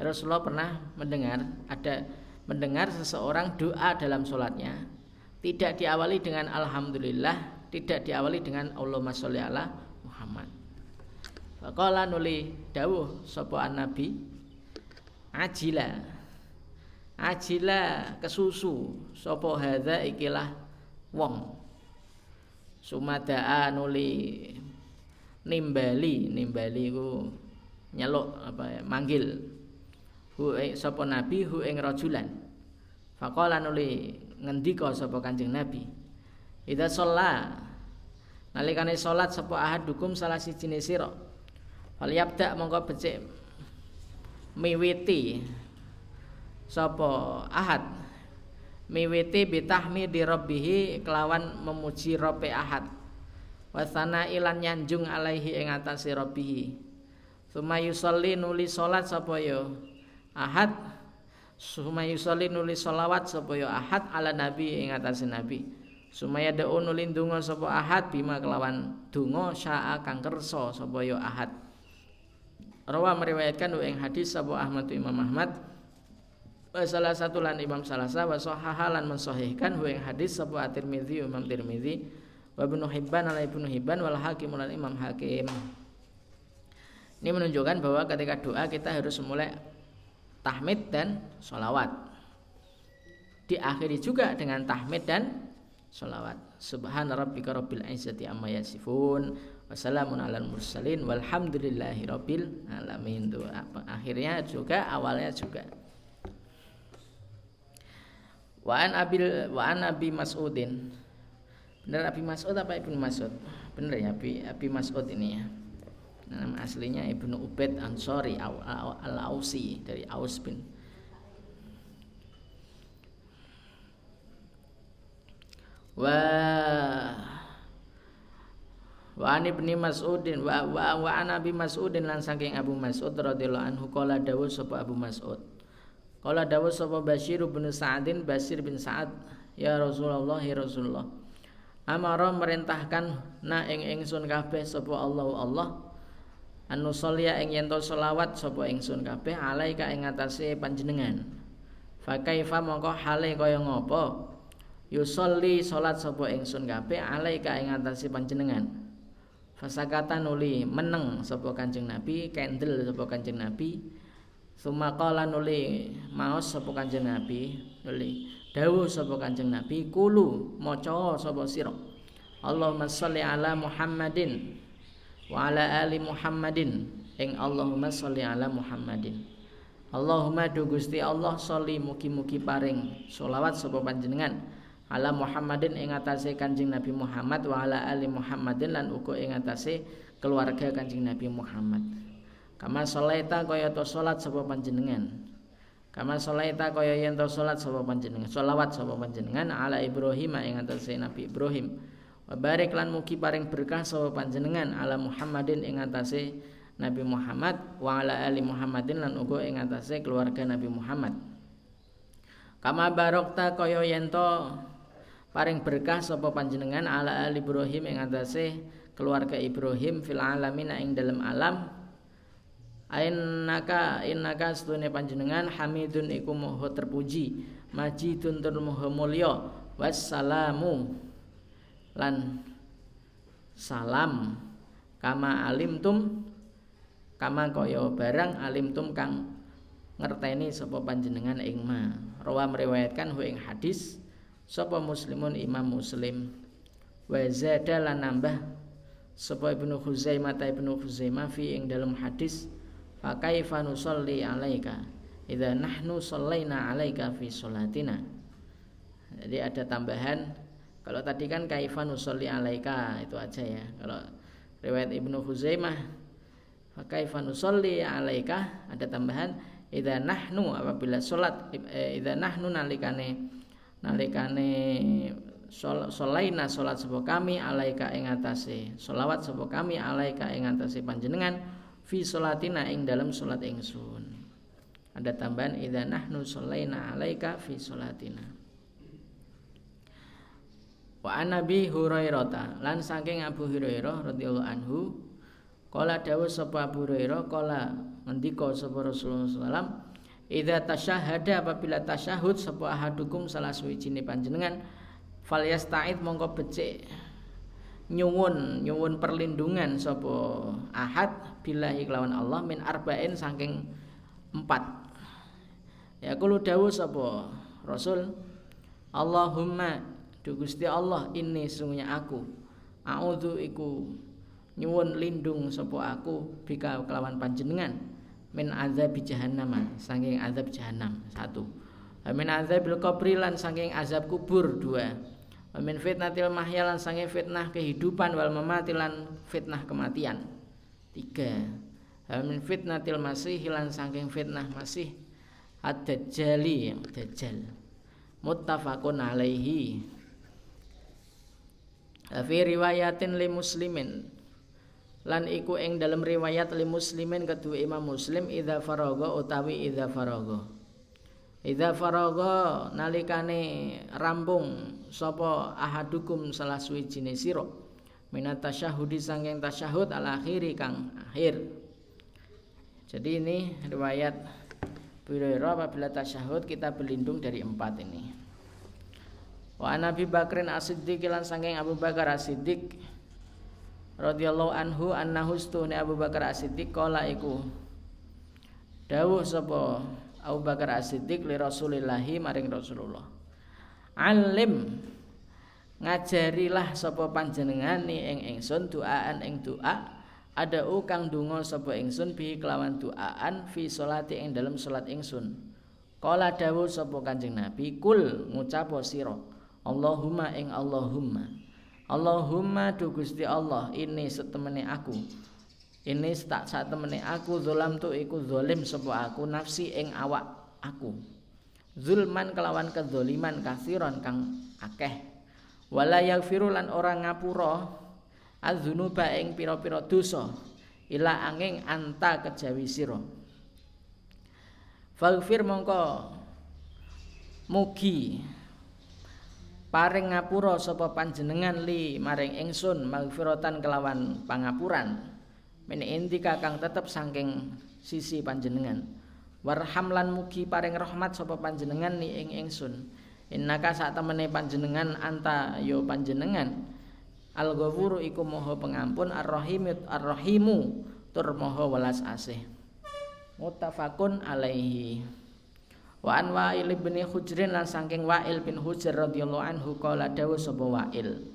Rasulullah pernah mendengar ada mendengar seseorang doa dalam sholatnya tidak diawali dengan Alhamdulillah tidak diawali dengan Allahumma sholli ala Muhammad. Faqala nuli dawuh sapa nabi ajila ajila kesusu sapa hadza ikilah wong. Sumadaa nuli nimbali nimbali ku nyeluk apa ya manggil. Hu sapa nabi hu ing rajulan. Faqala nuli ngendika sapa kanjeng nabi idza shalla nalikane salat sapa ahadukum salah siji sira. Falyabda mongko becik miwiti sapa ahad. Miwiti bitahmidi rabbihi kelawan memuji Rabbi ahad. Wasana ilan nyanjung alaihi ing atase rabbihi. Suma yusolli nuli salat sapa ya? Ahad. Suma yusolli nuli salawat sapa ya? Ahad ala nabi ing atase nabi. Sumaya da'u nuli ndonga sapa ahad bima kelawan donga syaa kang kersa sapa ya ahad. Rawa meriwayatkan ing hadis sapa Ahmad Imam Ahmad salah satu lan Imam Salasa wa sahahalan mensahihkan hu hadis sapa At-Tirmizi Imam Tirmizi wa Ibnu Hibban ala Ibnu Hibban wal Hakim lan Imam Hakim. Ini menunjukkan bahwa ketika doa kita harus mulai tahmid dan sholawat. Diakhiri juga dengan tahmid dan sholawat. Subhana rabbika rabbil izzati amma yasifun. Wassalamun ala mursalin walhamdulillahi rabbil alamin. Doa akhirnya juga awalnya juga Wa an abil wa an Abi Mas'udin. Benar Abi Mas'ud apa Ibnu Mas'ud? Benar ya Abi Abi Mas'ud ini ya. Nama aslinya Ibnu Ubaid Ansori Al-Ausi dari Aus bin Wah Wa an ibni Mas'udin wa wa wa an Abi Mas'udin lan saking Abu Mas'ud radhiyallahu anhu qala dawuh sapa Abu Mas'ud Kala dawuh sapa Bashir bin Sa'adin Bashir bin Sa'ad ya Rasulullah ya Rasulullah Amara merintahkan na ing ingsun kabeh sapa Allah Allah anu sholia ing yen selawat sapa ingsun kabeh alaika ing atase panjenengan. Fa kaifa mongko hale kaya ngapa yusolli salat sapa ingsun kabeh alaika ing atase panjenengan. Fasakata nuli meneng sapa Kanjeng Nabi kendel sapa Kanjeng Nabi Sumakala nuli maos sapa Kanjeng Nabi, nuli dawuh sapa Kanjeng Nabi, kulu maca sapa sira. Allahumma sholli ala Muhammadin wa ala ali Muhammadin. Ing Allahumma sholli ala Muhammadin. Allahumma du Gusti Allah sholli mugi-mugi paring selawat sapa panjenengan ala Muhammadin ing atase Kanjeng Nabi Muhammad wa ala ali Muhammadin lan uga ing atase keluarga Kanjeng Nabi Muhammad. Kama sholaita kaya to salat sapa panjenengan. Kama sholaita kaya yen to salat sapa panjenengan. Shalawat sapa panjenengan ala Ibrahim ing atase Nabi Ibrahim. Wa barik lan mugi paring berkah sapa panjenengan ala Muhammadin ing atase Nabi Muhammad wa ala ali Muhammadin lan uga ing atase keluarga Nabi Muhammad. Kama barokta kaya yen to paring berkah sapa panjenengan ala ali Ibrahim ing atase keluarga Ibrahim fil alamin ing dalam alam Ainnaka innaka setune panjenengan hamidun iku moho terpuji majidun tur moho mulya. Wassalamu lan salam. Kama alimtum kama kaya barang alimtum kang ngerteni sapa panjenengan ing ma. Rawa meriwayatkan hu ing hadis sapa muslimun imam muslim. Wa zada lan nambah sapa ibnu Khuzaimah ta ibnu Khuzaimah fi ing dalam hadis fa kaifa nusalli alaika? Idza nahnu shallaina alaika fi sholatina jadi ada tambahan. Kalau tadi kan kaifa nusalli alaika itu aja ya. Kalau riwayat Ibnu Huzaimah fa kaifa nusalli alaika ada tambahan. Idza nahnu apabila salat eh, idza nahnu nalikane nalikane solaina salat sapa kami alaika ing atase selawat sapa kami alaika ing atase panjenengan fi salatina ing dalam salat ingsun. Ada tambahan idza nahnu shallaina alaika fi salatina wa anabi hurairah lan saking Abu Hurairah radhiyallahu anhu Kala dawuh sapa Abu Hurairah kala ngendika sapa Rasulullah sallam Idza tasyahada apabila tasyahud sapa ahadukum salah suwijine panjenengan falyasta'id mongko becik nyuwun nyuwun perlindungan sapa ahad billahi kelawan Allah min arba'in saking empat. Ya kulo dawuh sapa Rasul Allahumma du Gusti Allah ini sungguhnya aku. A'udzu iku nyuwun lindung sapa aku bika kelawan panjenengan. Min azab jahannam saking azab jahannam satu. Min azabil qabri lan saking azab kubur dua min fitnatil mahya lan saking fitnah kehidupan wal mamati lan fitnah kematian. Tiga. Min fitnatil masih lan saking fitnah masih ad-dajjali dajjal. Muttafaqun alaihi. Fi riwayatin li muslimin. Lan iku ing dalam riwayat li muslimin kedua imam muslim idza faraga utawi idza faraga idza faraga nalikane rampung sapa ahadukum salah suwijine sira. Minat tasyahudi sanging tasyahud al akhiri kang akhir. Jadi ini riwayat Hurairah apabila tasyahud kita berlindung dari empat ini. Wa Nabi Bakrin As-Siddiq lan Abu Bakar As-Siddiq radhiyallahu anhu annahu stune Abu Bakar As-Siddiq kala iku dawuh sapa Abu Bakar As-Siddiq li Rasulillahi maring Rasulullah. Alim. Ngajarilah sapa panjenengan ni ing ingsun doaan ing doa. Ada ukang donga sapa ingsun bi kelawan doaan fi salati ing dalam salat ingsun. Kala dawuh sapa Kanjeng Nabi kul ngucap sira. Allahumma ing Allahumma. Allahumma du Gusti Allah ini setemene aku ini tak saat temene aku zolam tu iku zolim sapa aku nafsi ing awak aku. Zulman kelawan kedzoliman kasiron kang akeh. Wala yaghfiru lan ora ngapura azunuba ing pira-pira dosa ila angin anta kejawi sira. Mongko mugi paring ngapura sapa panjenengan li maring ingsun maghfiratan kelawan pangapuran men intika kang tetep saking sisi panjenengan. Warham lan mugi paring rahmat sapa panjenengan li ing ingsun. Innaka sak temene panjenengan anta yo panjenengan. Al ghafuru iku maha pengampun ar-rahim ar-rahimu tur maha welas asih. Muttafaqun alaihi. Wa an Wa'il bin Hujrin lan saking Wa'il bin Hujr radhiyallahu anhu qala dawuh sapa Wa'il.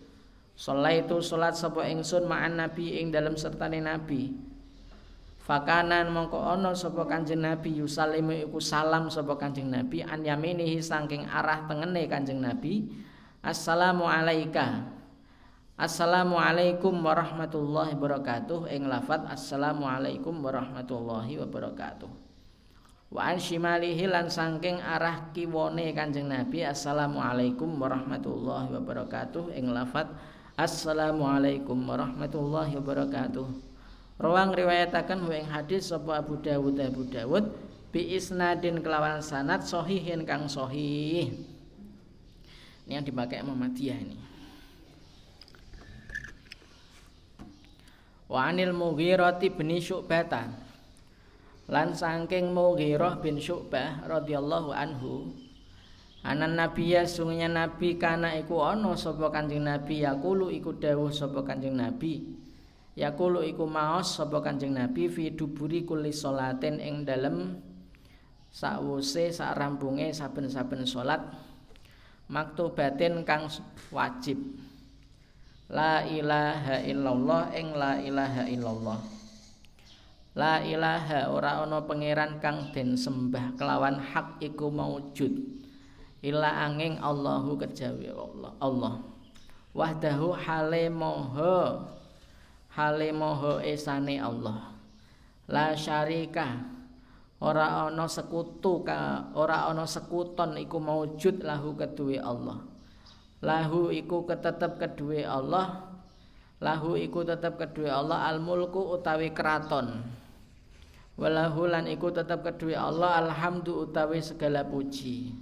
Salaitu salat sapa ingsun ma'an Nabi ing dalem sertane Nabi. Fakanan mongko ana sapa Kanjeng Nabi yusallimu iku salam sapa Kanjeng Nabi an yaminihi saking arah tengene Kanjeng Nabi. Assalamu alayka. Assalamualaikum warahmatullahi wabarakatuh ing lafat Assalamualaikum warahmatullahi wabarakatuh wa an shimalihi lan saking arah kiwone Kanjeng Nabi assalamualaikum warahmatullahi wabarakatuh ing lafat assalamualaikum warahmatullahi wabarakatuh. Rawang riwayataken ing hadis sapa Abu Dawud Abu Dawud bi isnadin kelawan sanad sahihin kang sahih. Ini yang dipakai Muhammadiyah ini. Wa anil Mughirah bin Syu'bah lan saking Mughirah bin Syu'bah radhiyallahu anhu anan nabiya sungnya nabi kana iku ana sapa kanjeng nabi? Yaqulu iku dawuh sapa kanjeng nabi. Yaqulu iku maos sapa kanjeng nabi fi duburi kulli salatin ing dalem sakwuse sak rampunge saben-saben salat. Maktubatin kang wajib. La ilaha illallah ing la ilaha illallah. La ilaha ora ana pangeran kang den sembah kelawan hak iku maujud. Ila angin Allahu kejawi Allah. Allah. Wahdahu hale moho hale moho esane Allah. La syarika ora ana sekutu ka ora ana sekuton iku maujud lahu keduwe Allah. Lahu iku ketetep keduwe Allah. Lahu iku tetep keduwe Allah al mulku utawi keraton walahu lan iku tetap kedua Allah alhamdu utawi segala puji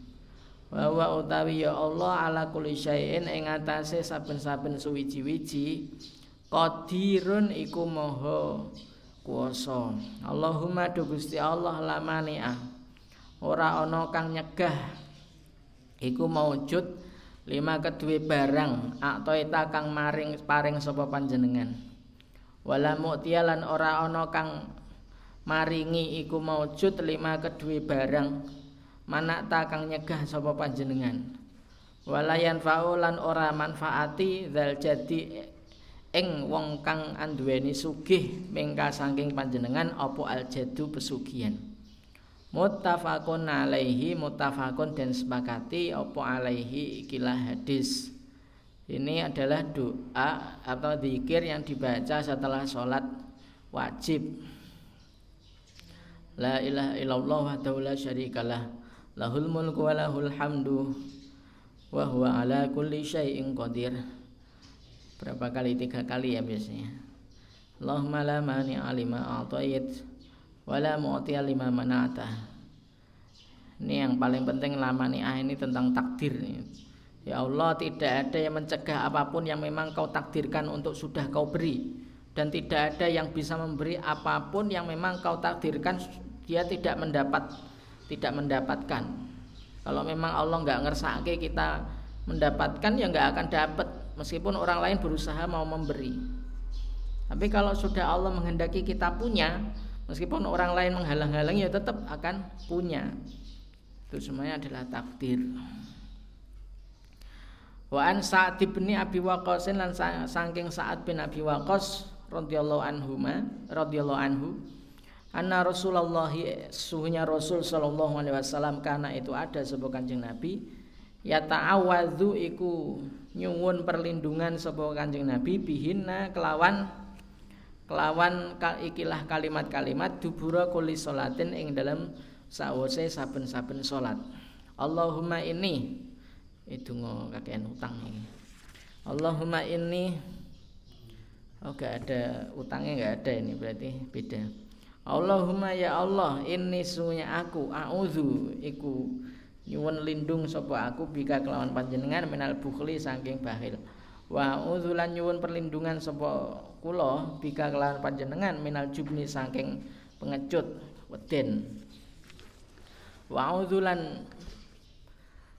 wa utawi ya Allah ala kulli syai'in ing atase saben-saben suwiji-wiji qadirun iku maha kuwasa. Allahumma du Gusti Allah la mani'a. Ora ana kang nyegah. Iku maujud lima kedue barang aktoita kang maring paring sapa panjenengan. Wala mu'tiyalan ora ana kang maringi iku maujud lima kedue barang manak ta kang nyegah sapa panjenengan? Walayan faulan ora manfaati zal jadi ing wong kang anduweni sugih mingka saking panjenengan apa aljadu pesugihan. Muttafaqun alaihi muttafaqun dan sepakati apa alaihi ikilah hadis. Ini adalah doa atau zikir yang dibaca setelah sholat wajib. La ilaha illallah wa la syarikalah lahul mulku wa lahul hamdu wa huwa ala kulli syai'in qadir. Berapa kali? Tiga kali ya biasanya. Allahumma la mani alima a'tayit wa la mu'ti lima mana'ta. Ini yang paling penting lamani ah ini tentang takdir Ya Allah tidak ada yang mencegah apa pun yang memang kau takdirkan untuk sudah kau beri. Dan tidak ada yang bisa memberi apa pun yang memang kau takdirkan dia tidak mendapat tidak mendapatkan. Kalau memang Allah nggak ngersake kita mendapatkan ya nggak akan dapat meskipun orang lain berusaha mau memberi. Tapi kalau sudah Allah menghendaki kita punya meskipun orang lain menghalang-halangi ya tetap akan punya. Itu semuanya adalah takdir. Wa an Sa'd Abi Waqqas lan saking Sa'ad bin Abi Waqqas radhiyallahu anhu radhiyallahu anhu anna Rasulullah suhunya Rasul sallallahu alaihi wasallam karena itu ada sebuah Kanjeng Nabi. Ya ta'awadzu iku nyuwun perlindungan sebuah Kanjeng Nabi bihinna kelawan kelawan ikilah kalimat-kalimat dubura kulli salatin ing dalam sawise saben-saben salat. Allahumma ini itu ngo kakean utang ini. Allahumma ini oh gak ada utangnya gak ada ini berarti beda Allahumma ya Allah ini sunya aku auzu iku nyuwun lindung sapa aku bika kelawan panjenengan minal bukhli saking bakhil. Wa lan nyuwun perlindungan sapa kula bika kelawan panjenengan minal jubni saking pengecut weden. Wa lan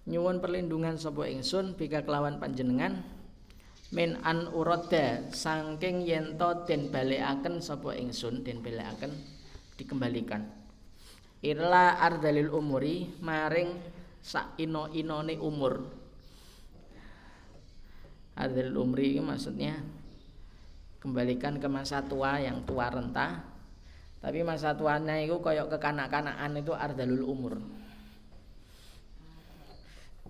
nyuwun perlindungan sapa ingsun bika kelawan panjenengan min an urada saking yen to den balekaken sapa ingsun den balekaken dikembalikan. Irla ardalil umuri maring sak ino-inone umur. Ardalil umri maksudnya kembalikan ke masa tua yang tua renta tapi masa tuanya itu koyok kekanak-kanakan itu ardalul umur.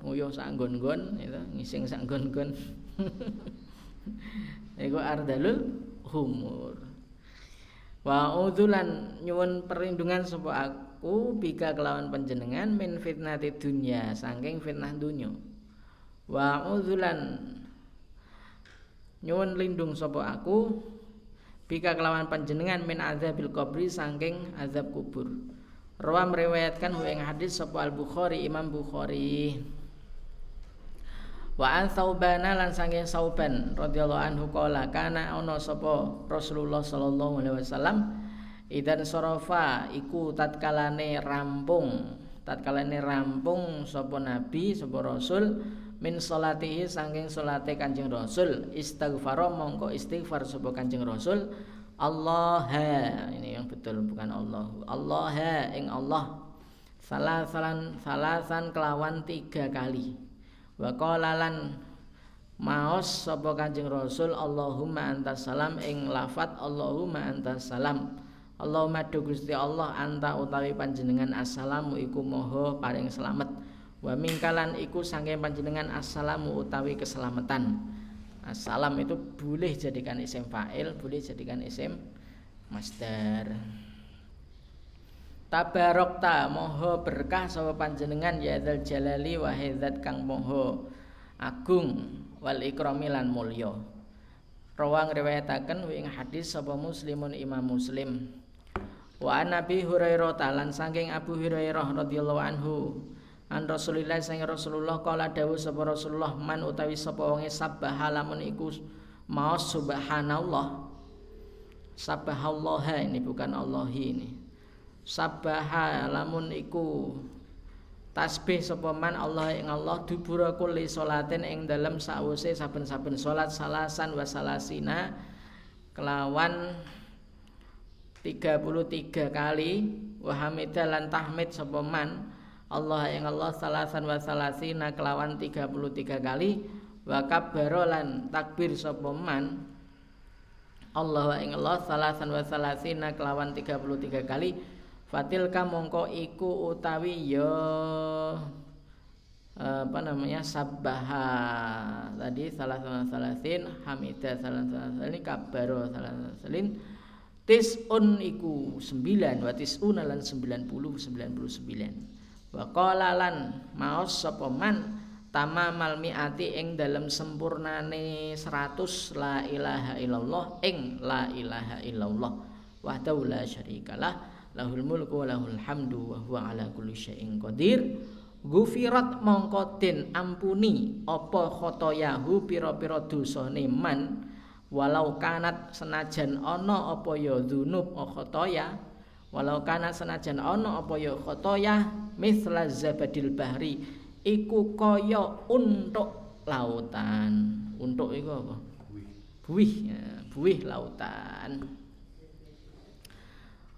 Nguyuh sak nggon-nggon itu ngising sak nggon-nggon. Iku ardalul humur wa udzulan nyuwun perlindungan sapa aku bika kelawan panjenengan min fitnati dunya saking fitnah dunya wa udzulan nyuwun lindung sapa aku bika kelawan panjenengan min azabil qabri saking azab kubur. Rawa meriwayatkan ing hadis sapa Al Bukhari Imam Bukhari Wa an Thauban lan saking Sauban radhiyallahu anhu qala kana ana sapa Rasulullah sallallahu alaihi wasallam? Idan sarafa iku tatkalane rampung tatkalane rampung sapa nabi sapa rasul min salatihi saking salate Kanjeng Rasul. Istighfar mongko istighfar sapa Kanjeng Rasul. Allah ini yang betul bukan Allah. Allah ing Allah. Salasan salasan kelawan tiga kali wa qala lan maos sapa Kanjeng Rasul Allahumma antas salam ing lafat Allahumma antas salam. Allahumma do Gusti Allah anta utawi panjenengan assalamu iku moho paling selamat. Wa mingkalan iku saking panjenengan assalamu utawi keselamatan. Assalam itu boleh jadikan isim fa'il boleh jadikan isim masdar Tabarokta moho berkah sapa panjenengan ya dzal jalali wa kang moho agung wal ikrami lan mulya. Rawang riwayataken ing hadis sapa muslimun imam muslim. Wa Nabi Hurairah talan saking Abu Hurairah radhiyallahu anhu An Rasulillah sang Rasulullah kala dawuh sapa Rasulullah man utawi sapa wonge sabbaha lamun iku maos subhanallah. Sabbahallah ini bukan Allah ini sabaha lamun iku tasbih sapa man Allah ing Allah dubura kulli salatin ing dalem sawise saben-saben salat salasan wa salasina kelawan 33 kali. Wa hamida lan tahmid sapa man Allah ing Allah salasan wa salasina kelawan 33 kali. Wa kabbara lan takbir sapa man Allah ing Allah salasan wa salasina kelawan 33 kali fatil mongko iku utawi ya apa namanya sabbaha. Tadi salah salasin hamidah salah salasin kabaro salah salasin tis'un iku sembilan wa tis'una lan sembilan puluh sembilan puluh sembilan. Wa qala maos sapa man tamamal mi'ati ing dalam sempurnane seratus la ilaha illallah ing la ilaha illallah wahdahu la syarikalah lahul mulku wa lahul hamdu wa huwa ala kulli syai'in qadir. Gufirat mongko den ampuni apa khotoyahu pira-pira dosane man. Walau kanat senajan ana apa ya dzunub khotoya. Walau kanat senajan ana apa ya khotoya misla zabadil bahri iku kaya untuk lautan. Untuk iku apa? Buih ya, buih lautan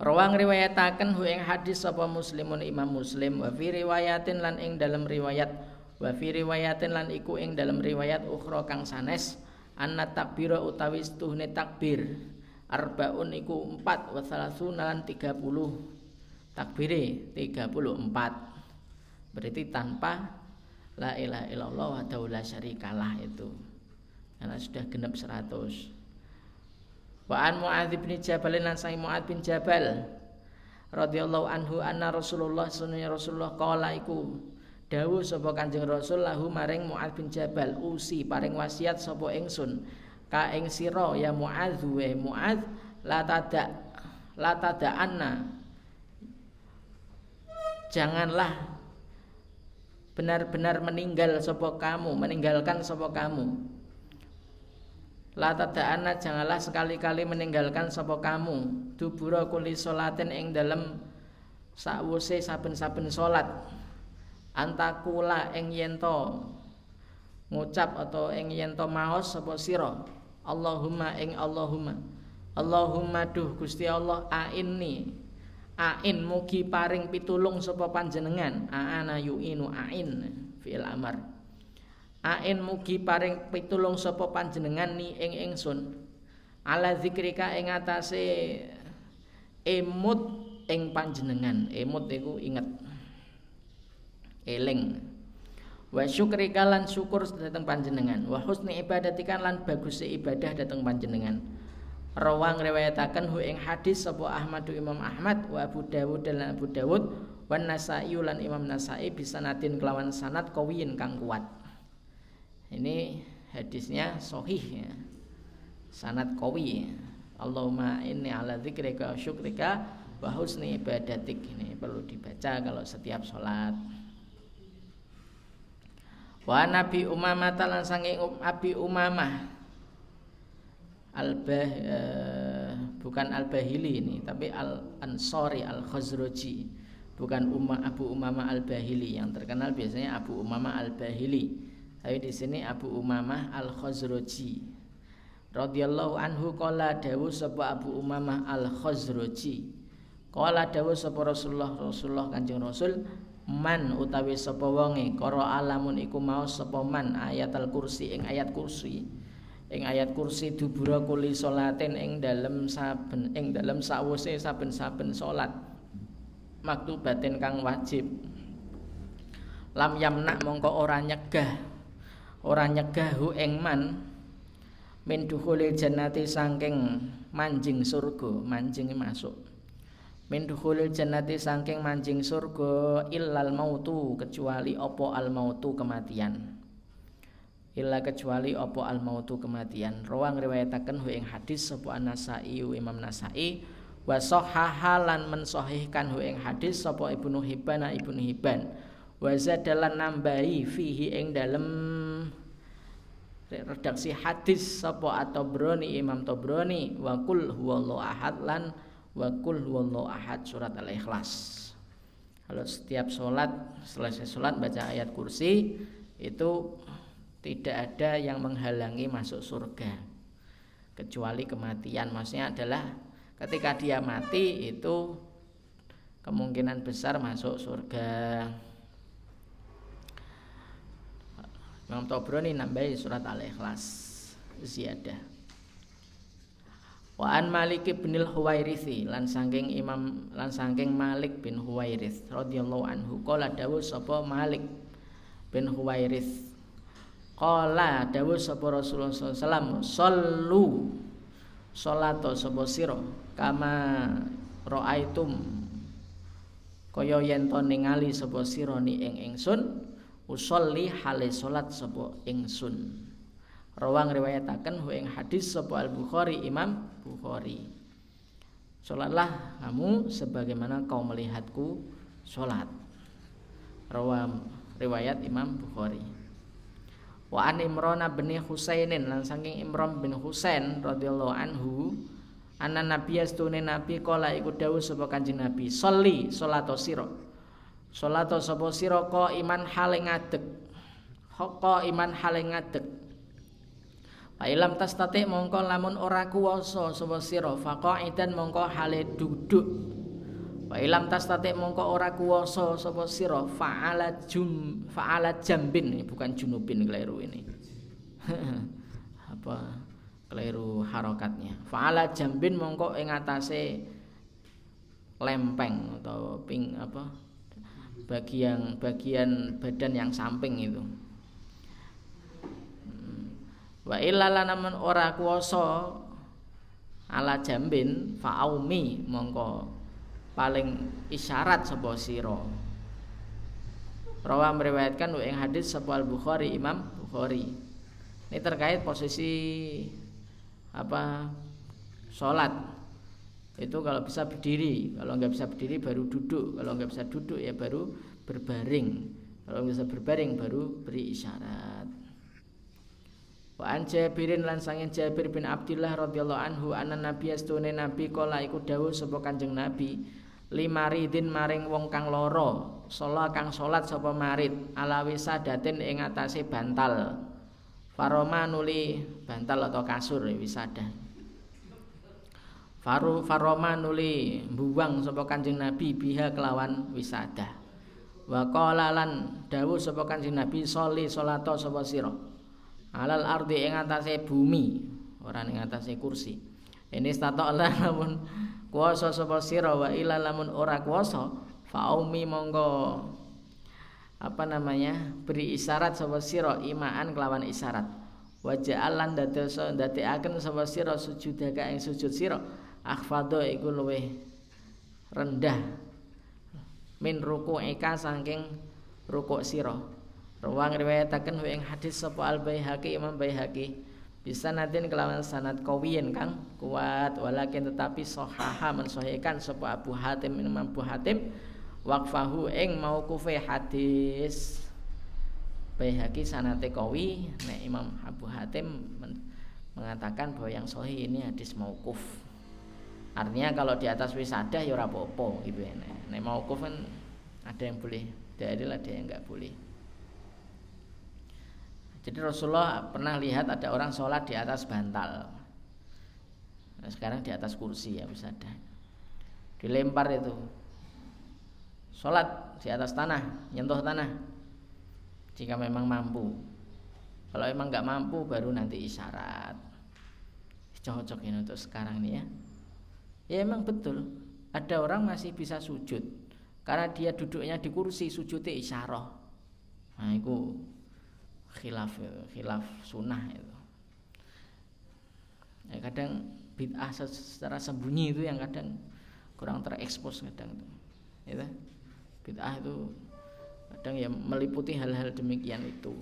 Rawang riwayataken hu ing hadis sapa muslimun imam muslim wa fi riwayatin lan ing dalam riwayat wa fi riwayatin lan iku ing dalam riwayat ukhra kang sanes anna takbira utawi tuhne takbir arbaun iku 4 wa salasuna lan 30 takbire 34 berarti tanpa la ilaha illallah wa la syarikalah itu. Karena sudah genap 100 Wa an Muadz bin Jabal lan sang Muadz bin Jabal radhiyallahu anhu anna Rasulullah sunnya Rasulullah qala iku dawuh sapa Kanjeng Rasul lahu maring Muadz bin Jabal usi paring wasiat sapa ingsun ka ing sira ya Muadz wa Muadz la tada la tada anna janganlah benar-benar meninggal sapa kamu meninggalkan sapa kamu La tada'ana janganlah sekali-kali meninggalkan sapa kamu. Dubura kuli solatin ing dalem sakwuse saben-saben salat. Antakula ing yento ngucap atau ing yento maos sapa sira? Allahumma ing Allahumma. Allahumma duh Gusti Allah aini ain mugi paring pitulung sapa panjenengan. Aana yu'inu ain fi'il amar Ain mugi paring pitulung sapa panjenengan ni ing ingsun. Ala zikrika ing atase emut ing panjenengan. Emut iku inget. Eling. Wa syukrika lan syukur dateng panjenengan. Wa husni ibadatika lan bagus ibadah dateng panjenengan. Rawang riwayataken hu ing hadis sapa Ahmadu Imam Ahmad wa Abu Dawud dan Abu Dawud wan Nasa'i lan Imam Nasa'i bisa natin kelawan sanad kawiyin kang kuat. Ini hadisnya sohih ya. Sanat kawi. Allahumma inni ala dzikrika wa syukrika wa husni ibadatik. Ini perlu dibaca kalau setiap sholat. Wa Nabi Umamah talan sange Abi Umamah Al-Bah eh, bukan Al-Bahili ini tapi Al-Ansari Al-Khazraji bukan Umma, Abu Umamah Al-Bahili yang terkenal biasanya Abu Umamah Al-Bahili tapi di sini Abu Umamah Al Khazraji radhiyallahu anhu qala dawu sapa Abu Umamah Al Khazraji qala dawu sapa Rasulullah Rasulullah Kanjeng Rasul man utawi sapa wonge kara alamun iku mau sapa man? Ayat al kursi ing ayat kursi. Ing ayat kursi dubura kuli salatin ing dalem saben ing dalem sawuse saben-saben salat. Maktubatin kang wajib. Lam yamna mongko ora nyegah ora nyegahu ing man min dukhulil jannati saking manjing surga manjing masuk. Min dukhulil jannati saking manjing surga illal mautu kecuali opo al mautu kematian. Illa kecuali opo al mautu kematian. Rawang riwayataken hu ing hadis sapa Nasai Imam Nasai wa sahahalan mensahihkan hu ing hadis sapa Ibnu Hibban Ibnu Hibban wa zadalan nambahi fihi ing dalem redaksi hadis sapa atau broni Imam Tobroni wa kul huwallahu ahad lan wa kul huwallahu ahad surat al-ikhlas. Kalau setiap sholat selesai sholat baca ayat kursi itu tidak ada yang menghalangi masuk surga. Kecuali kematian maksudnya adalah ketika dia mati itu kemungkinan besar masuk surga Imam Tobroni nambahi surat Al-Ikhlas ziyadah. Wa an Malik bin Huwairithi lan saking Imam lan saking Malik bin Huwairith radhiyallahu anhu qala dawuh sapa Malik bin Huwairith qala dawuh sapa Rasulullah wasallam sallu salato sapa sira kama raaitum kaya yen to ningali sapa sira ni ing ingsun usolli hale salat sapa ingsun rawang riwayataken hu ing hadis sapa Al Bukhari Imam Bukhari. Sholatlah kamu sebagaimana kau melihatku sholat Rawam riwayat Imam Bukhari. Wa an Imran bin Husainin lan saking Imran bin Husain radhiyallahu anhu anna nabi astune nabi kala iku dawuh sapa kanjeng nabi sholli salato sira salato sapa sira iman hale ngadeg Hoko iman hale ngadeg Ilam tas tati mongko lamun ora kuwasa sapa sira faqaidan mongko hale duduk. Wa ilam tas tati mongko ora kuwasa sapa sira fa'ala jum fa'ala jambin bukan junubin keliru ini. Apa keliru harokatnya. Fa'ala jambin mongko ing atase lempeng atau ping apa bagian bagian badan yang samping itu. Wa illala namun ora kuwasa ala jambin fa'aumi mongko paling isyarat sapa sira. Rawa meriwayatkan ing hadis sapa Al Bukhari Imam Bukhari. Ini terkait posisi apa sholat itu kalau bisa berdiri kalau nggak bisa berdiri baru duduk kalau nggak bisa duduk ya baru berbaring. Kalau bisa berbaring baru beri isyarat. Wa an Jabirin lan sangin Jabir bin Abdullah radhiyallahu anhu anna nabi astune nabi kala iku dawuh sapa Kanjeng Nabi lima ridin maring wong kang loro salat kang salat sapa marid ala wisadatin ing atase bantal. Faroma nuli bantal atau kasur wisada Faru faroma nuli buang sapa Kanjeng Nabi biha kelawan wisada wa qala lan dawuh sapa Kanjeng Nabi soli salata sapa sira? Alal ardi ing atase bumi ora ing atase kursi. Ini stato Allah namun kuasa sapa sira wa ila lamun ora kuasa faumi monggo apa namanya beri isyarat sapa sira imaan kelawan isyarat. Wa ja'alan dadosa ndadekaken sapa sira sujudaka ing sujud sira akhfadho iku luweh rendah. Min ruku eka saking rukuk sira. Ruang riwayataken ing hadis sapa Al Baihaqi Imam Baihaqi bisa nanti kelawan sanad kawiyen kang kuat walakin tetapi sahaha mensahihkan sapa Abu Hatim Imam Abu Hatim waqfahu ing mauqufe hadis. Baihaqi sanate kawi nek Imam Abu Hatim mengatakan bahwa yang sahih ini hadis mauquf artinya kalau di atas wisadah ya ora apa-apa gitu ya nek kan ada yang boleh dari ada yang enggak boleh jadi Rasulullah pernah lihat ada orang sholat di atas bantal. Nah, sekarang di atas kursi ya bisa ada. Dilempar itu. Sholat di atas tanah, nyentuh tanah. Jika memang mampu. Kalau memang nggak mampu baru nanti isyarat. Cocok ini untuk sekarang nih ya. Ya emang betul. Ada orang masih bisa sujud. Karena dia duduknya di kursi sujudnya isyarah. Nah, itu khilaf khilaf sunnah itu. Ya kadang bid'ah secara sembunyi itu yang kadang kurang terekspos kadang itu. Ya bid'ah itu kadang ya meliputi hal-hal demikian itu.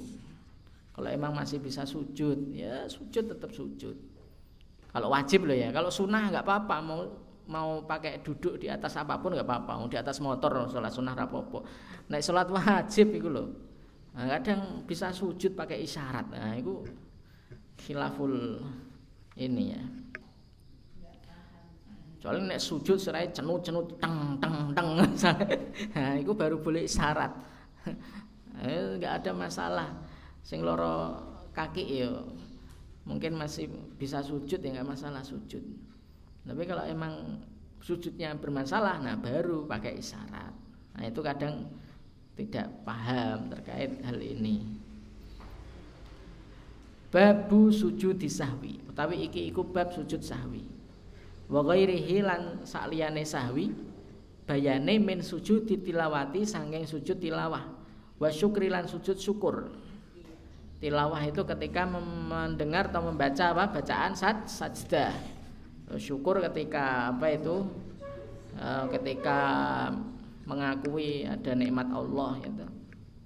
Kalau emang masih bisa sujud ya sujud tetap sujud kalau wajib loh ya kalau sunnah nggak apa-apa mau mau pakai duduk di atas apa pun nggak apa-apa mau di atas motor sholat sunnah rapopo naik sholat wajib itu loh Nah, kadang bisa sujud pakai isyarat. Nah, itu khilaful ini ya. Soalnya nek sujud serai cenut-cenut teng teng teng. nah, itu baru boleh isyarat. Enggak ada masalah. Sing loro kaki ya mungkin masih bisa sujud ya nggak masalah sujud. Tapi kalau emang sujudnya bermasalah, nah baru pakai isyarat. Nah itu kadang tidak paham terkait hal ini. Babu sujud sahwi. Utawi iki iku bab sujud sahwi. Wa ghairihi lan sakliyane sahwi bayane min sujud tilawati sangking sujud tilawah. Wa syukri lan sujud syukur tilawah itu ketika mendengar atau membaca apa bacaan sat sajdah. Syukur ketika apa itu eh, ketika mengakui ada nikmat Allah gitu.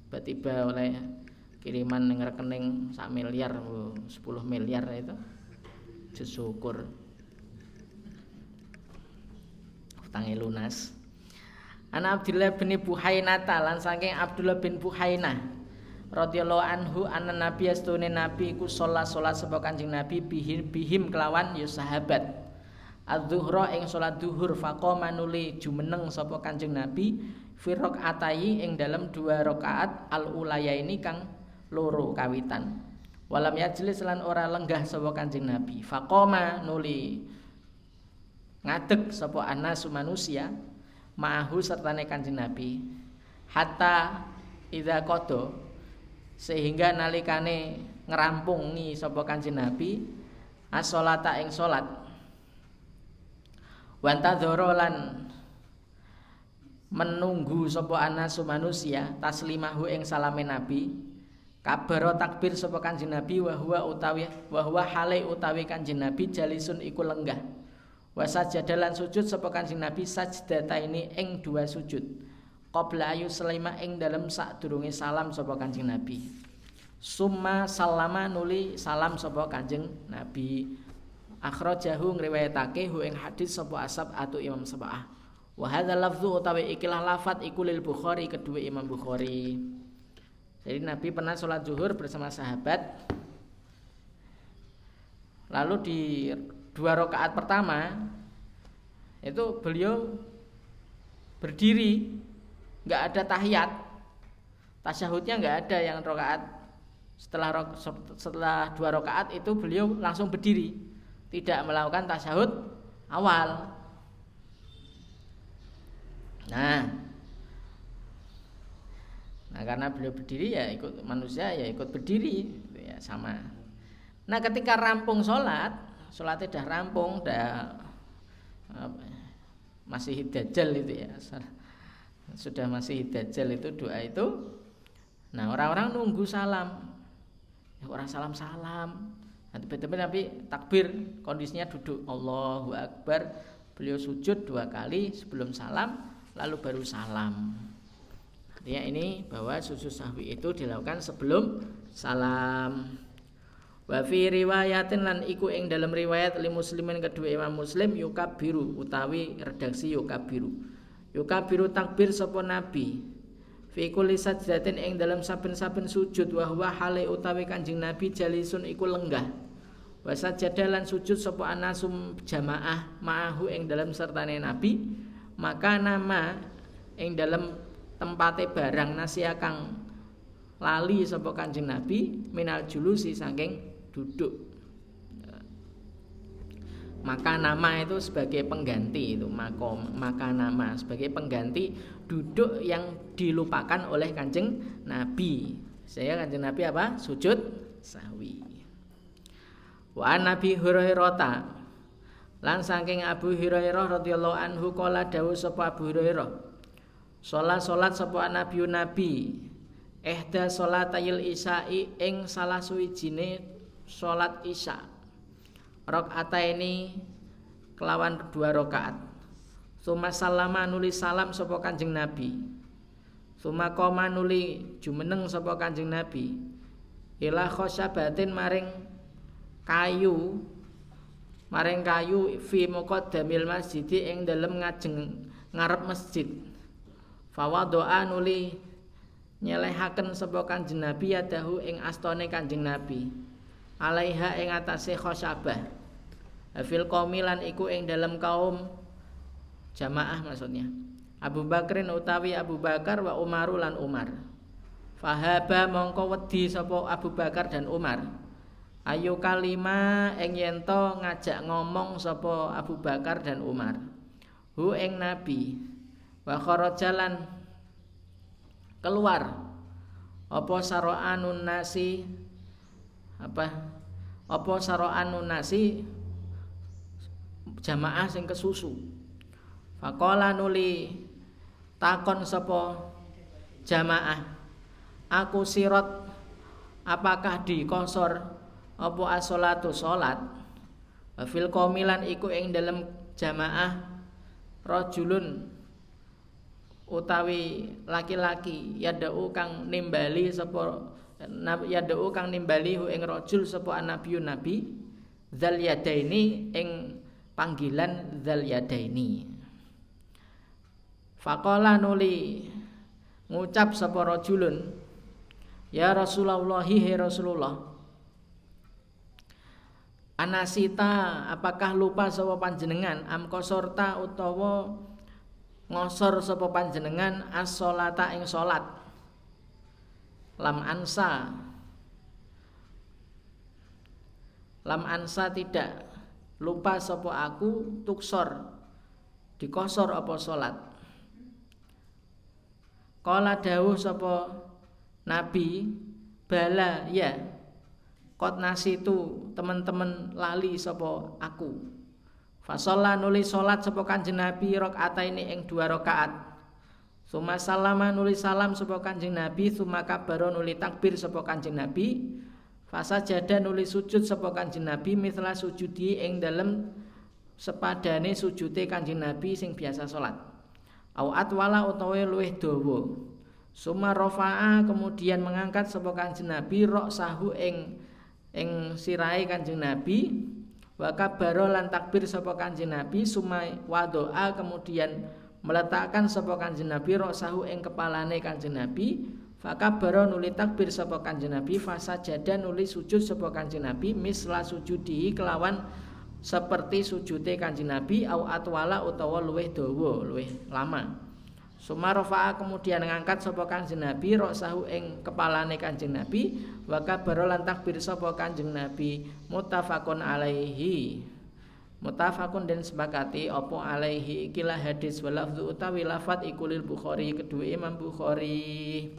Tiba-tiba oleh kiriman yang rekening sak miliar 10 miliar itu syukur utange lunas. Ana Abdullah bin Buhaina lan Abdullah bin Buhaina radhiyallahu anhu anna nabi astune nabi iku sholat sholat sapa kanjeng nabi bihim, bihim kelawan ya sahabat. Adzuhra ing salat duhur faqama nuli jumeneng sapa kanjeng nabi fi atayi ing dalam dua rakaat al ulaya ini kang loro kawitan. Walam yajlis lan ora lenggah sapa kanjeng nabi. Faqama nuli ngadeg sapa anasu manusia ma'ahu sertane kanjeng Nabi. Hatta idza qada sehingga nalikane ngerampungi sapa kanjeng Nabi as-sholata ing salat wantadzara lan menunggu sapa anasu manusia taslimahu ing salame Nabi kabaro takbir sapa kanjeng Nabi wa utawi wa huwa hale utawi kanjeng Nabi jalisun iku lenggah Wasajadalan sujud sapa Kanjeng Nabi sajdata ini ing dua sujud. Qabla ayu selima ing dalam sadurunge salam sapa Kanjeng Nabi. Summa salama nuli salam sapa Kanjeng Nabi. Akhrajahu ngriwayatake hu ing hadis sapa asab atau Imam Sab'ah. Wa hadza lafdhu utawi ikilah lafat iku lil Bukhari kedua Imam Bukhari. Jadi Nabi pernah sholat zuhur bersama sahabat. Lalu di dua rakaat pertama itu beliau berdiri nggak ada tahiyat. Tasyahudnya nggak ada yang rakaat setelah setelah dua rakaat itu beliau langsung berdiri. Tidak melakukan tasyahud awal. Nah. Nah karena beliau berdiri ya ikut manusia ya ikut berdiri ya sama. Nah ketika rampung sholat sholatnya udah rampung, udah masih dajjal itu ya. Sudah masih dajjal itu doa itu. Nah, orang-orang nunggu salam. Ya, orang salam-salam. Nanti tiba Nabi takbir, kondisinya duduk. Allahu Akbar. Beliau sujud dua kali sebelum salam, lalu baru salam. Artinya ini bahwa sujud sahwi itu dilakukan sebelum salam. Wa fi riwayatin lan iku ing dalam riwayat li muslimin kedua Imam Muslim yukabiru utawi redaksi yukabiru. Yukabiru takbir sapa nabi. Fi kulli sajdatin ing dalam saben-saben sujud wa huwa hale utawi Kanjeng Nabi jalisun iku lenggah. Wa sajadalan sujud sapa anasum jamaah ma'ahu ing dalam sertane Nabi maka nama ing dalam tempate barang nasi kang lali sapa Kanjeng Nabi minal julusi saking duduk maka nama itu sebagai pengganti itu makom maka nama sebagai pengganti duduk yang dilupakan oleh kanjeng Nabi. Saya kanjeng Nabi apa? Sujud sawi. Wa Nabi Hurairah lan saking Abu Hurairah radhiyallahu anhu kala dawuh sapa Abu Hurairah Salat salat sapa Nabi Nabi Ehda salatayil isya'i ing salah suwijine sholat isya rokaat ini kelawan dua rokaat Suma salama nuli salam sopo kanjeng Nabi. Suma koma nuli jumeneng sopo kanjeng Nabi. Ila khosyabatin maring kayu Maring kayu fi damil masjid ing dalem ngajeng ngarep masjid. Fawa doa nuli nyelehaken sapa kanjeng Nabi yadahu ing astone kanjeng Nabi. Alaiha ing atase khosyabah fil qaumilan iku ing dalam kaum jamaah maksudnya. Abu Bakrin utawi Abu Bakar wa Umaru lan Umar. Fahaba mongko wedi sapa Abu Bakar dan Umar. Ayu kalima ing yento ngajak ngomong sapa Abu Bakar dan Umar. Hu ing Nabi. Wa jalan keluar. Apa saro'anun nasi? Apa? Apa saro'an nasi jamaah sing kesusu. Faqala nuli takon sapa jamaah. Aku sirot apakah di kosor apa asolatu salat? Fil iku ing dalam jamaah rajulun utawi laki-laki yadau kang nimbali sapa yadau kang nimbali hu ing rajul sapa nabiyun nabi zal yadaini ing panggilan zal yadaini faqala nuli ngucap sapa rajulun Ya Rasulullah he Rasulullah. Anasita apakah lupa sapa panjenengan? Am kosorta utawa ngosor sapa panjenengan as-sholata ing salat lam ansa. Lam ansa tidak lupa sapa aku tuksor. Dikosor apa salat? Kala dawuh sapa Nabi bala ya kot nasitu teman-teman lali sopo aku. Fasolla nulis solat sopo kanjeng Nabi rokaat ini ing dua rokaat Suma salama nulis salam sopo kanjeng Nabi Suma kabaro nulis takbir sopo kanjeng Nabi Fasa jada nulis sujud sopo kanjeng Nabi Mithla sujudi ing dalem sepadane sujute kanjeng Nabi sing biasa solat Awat wala utawa luweh dawa. Suma rofa'a kemudian mengangkat sapa Kanjeng Nabi rok sahu ing ing sirai Kanjeng Nabi. Wa kabaro lan takbir sapa Kanjeng Nabi suma wadoa kemudian meletakkan sapa Kanjeng Nabi rok sahu ing kepalane Kanjeng Nabi Fakabaro nuli takbir sapa Kanjeng Nabi fasa jada nuli sujud sapa Kanjeng Nabi misla sujudi kelawan seperti sujude Kanjeng Nabi au atwala utawa luweh dawa luweh lama. Sumarofa kemudian ngangkat sapa Kanjeng Nabi roksahu ing kepalane Kanjeng Nabi wa kabaro lan takbir sapa Kanjeng Nabi muttafaqun alaihi. Mutafakun dan sepakati opo alaihi ikilah hadis walafdu utawi lafat ikulil Bukhari kedua Imam Bukhari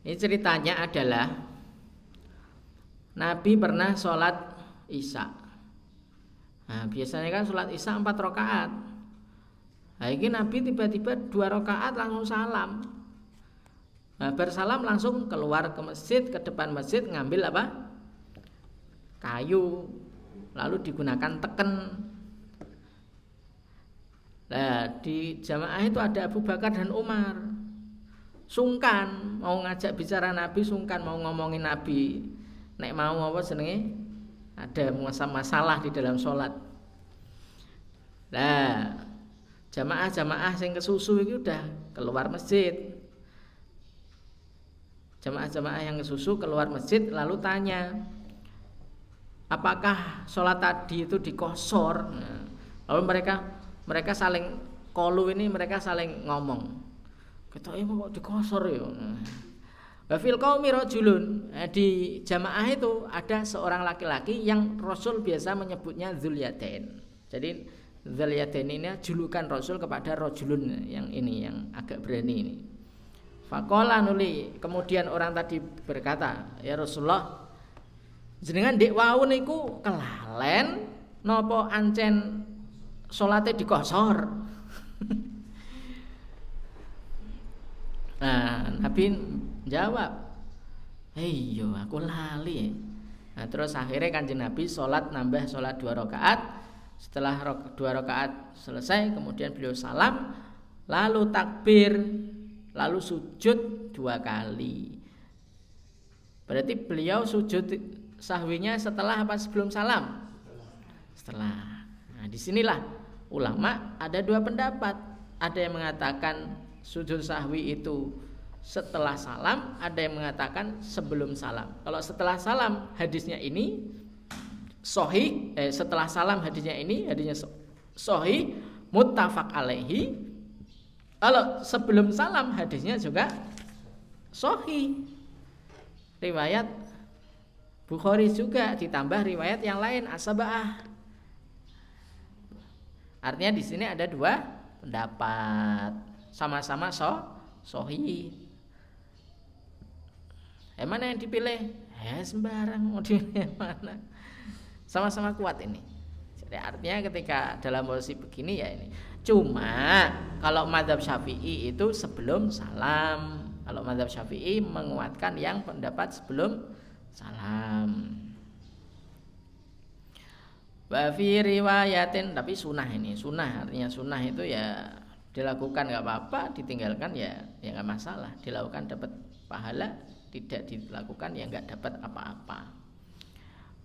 Ini ceritanya adalah Nabi pernah sholat Isya Nah biasanya kan sholat Isya empat rakaat Nah, ini Nabi tiba-tiba dua rakaat langsung salam. Nah, bersalam langsung keluar ke masjid, ke depan masjid ngambil apa? Kayu. Lalu digunakan teken. Nah, di jamaah itu ada Abu Bakar dan Umar. Sungkan mau ngajak bicara Nabi, sungkan mau ngomongin Nabi. Nek mau apa senenge? Ada masalah di dalam sholat. Nah, jamaah-jamaah yang kesusu itu udah keluar masjid jamaah-jamaah yang kesusu keluar masjid lalu tanya apakah sholat tadi itu dikosor nah, lalu mereka mereka saling kolu ini mereka saling ngomong kita ini kok dikosor ya Wafil qaumi rajulun nah, di jamaah itu ada seorang laki-laki yang Rasul biasa menyebutnya Zulyadain. Jadi Zaliyatin ini julukan Rasul kepada rojulun yang ini yang agak berani ini. Fakola nuli kemudian orang tadi berkata ya Rasulullah jenengan dek wau kelalen nopo ancen salate dikosor. nah, Nabi jawab, "Iya, aku lali." Nah, terus akhirnya kanjeng Nabi sholat nambah sholat dua rakaat setelah dua rakaat selesai, kemudian beliau salam, lalu takbir, lalu sujud dua kali. Berarti beliau sujud sahwinya setelah apa sebelum salam? Setelah. Nah, di sinilah ulama ada dua pendapat. Ada yang mengatakan sujud sahwi itu setelah salam, ada yang mengatakan sebelum salam. Kalau setelah salam hadisnya ini sohi eh, setelah salam hadisnya ini hadisnya sohi muttafaq alaihi. Kalau sebelum salam hadisnya juga sohi riwayat Bukhari juga ditambah riwayat yang lain asabah artinya di sini ada dua pendapat sama-sama so sohi eh mana yang dipilih eh sembarang mau dipilih mana sama-sama kuat ini Ya, artinya ketika dalam posisi begini ya ini. Cuma kalau madhab syafi'i itu sebelum salam. Kalau madhab syafi'i menguatkan yang pendapat sebelum salam. Wa riwayatin tapi sunnah ini sunnah artinya sunnah itu ya dilakukan nggak apa-apa ditinggalkan ya ya nggak masalah dilakukan dapat pahala tidak dilakukan ya nggak dapat apa-apa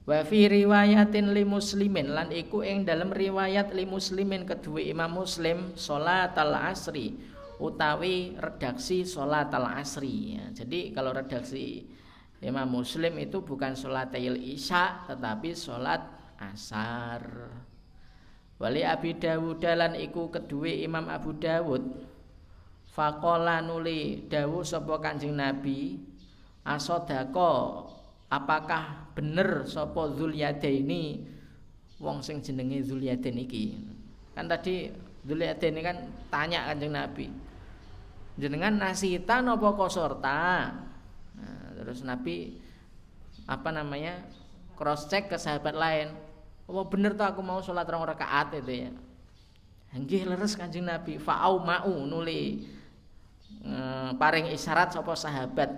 Wa fi riwayatin li muslimin lan iku ing dalam riwayat li muslimin kedua Imam Muslim salat al asri utawi redaksi salat al asri ya. Jadi kalau redaksi Imam Muslim itu bukan salat isya tetapi salat asar. Wali Abi Dawud lan iku kedua Imam Abu Dawud. Faqala nuli dawu sapa Kanjeng Nabi? Asodako apakah bener sapa ini wong sing jenenge Zulyadain iki. Kan tadi Zulyadain kan tanya kanjeng Nabi jenengan nasita napa kosorta? Nah, terus Nabi apa namanya cross check ke sahabat lain apa bener tuh aku mau sholat rong rakaat itu ya? Nggih leres Kanjeng Nabi. Fa'au mau nuli. E, paring isyarat sapa sahabat.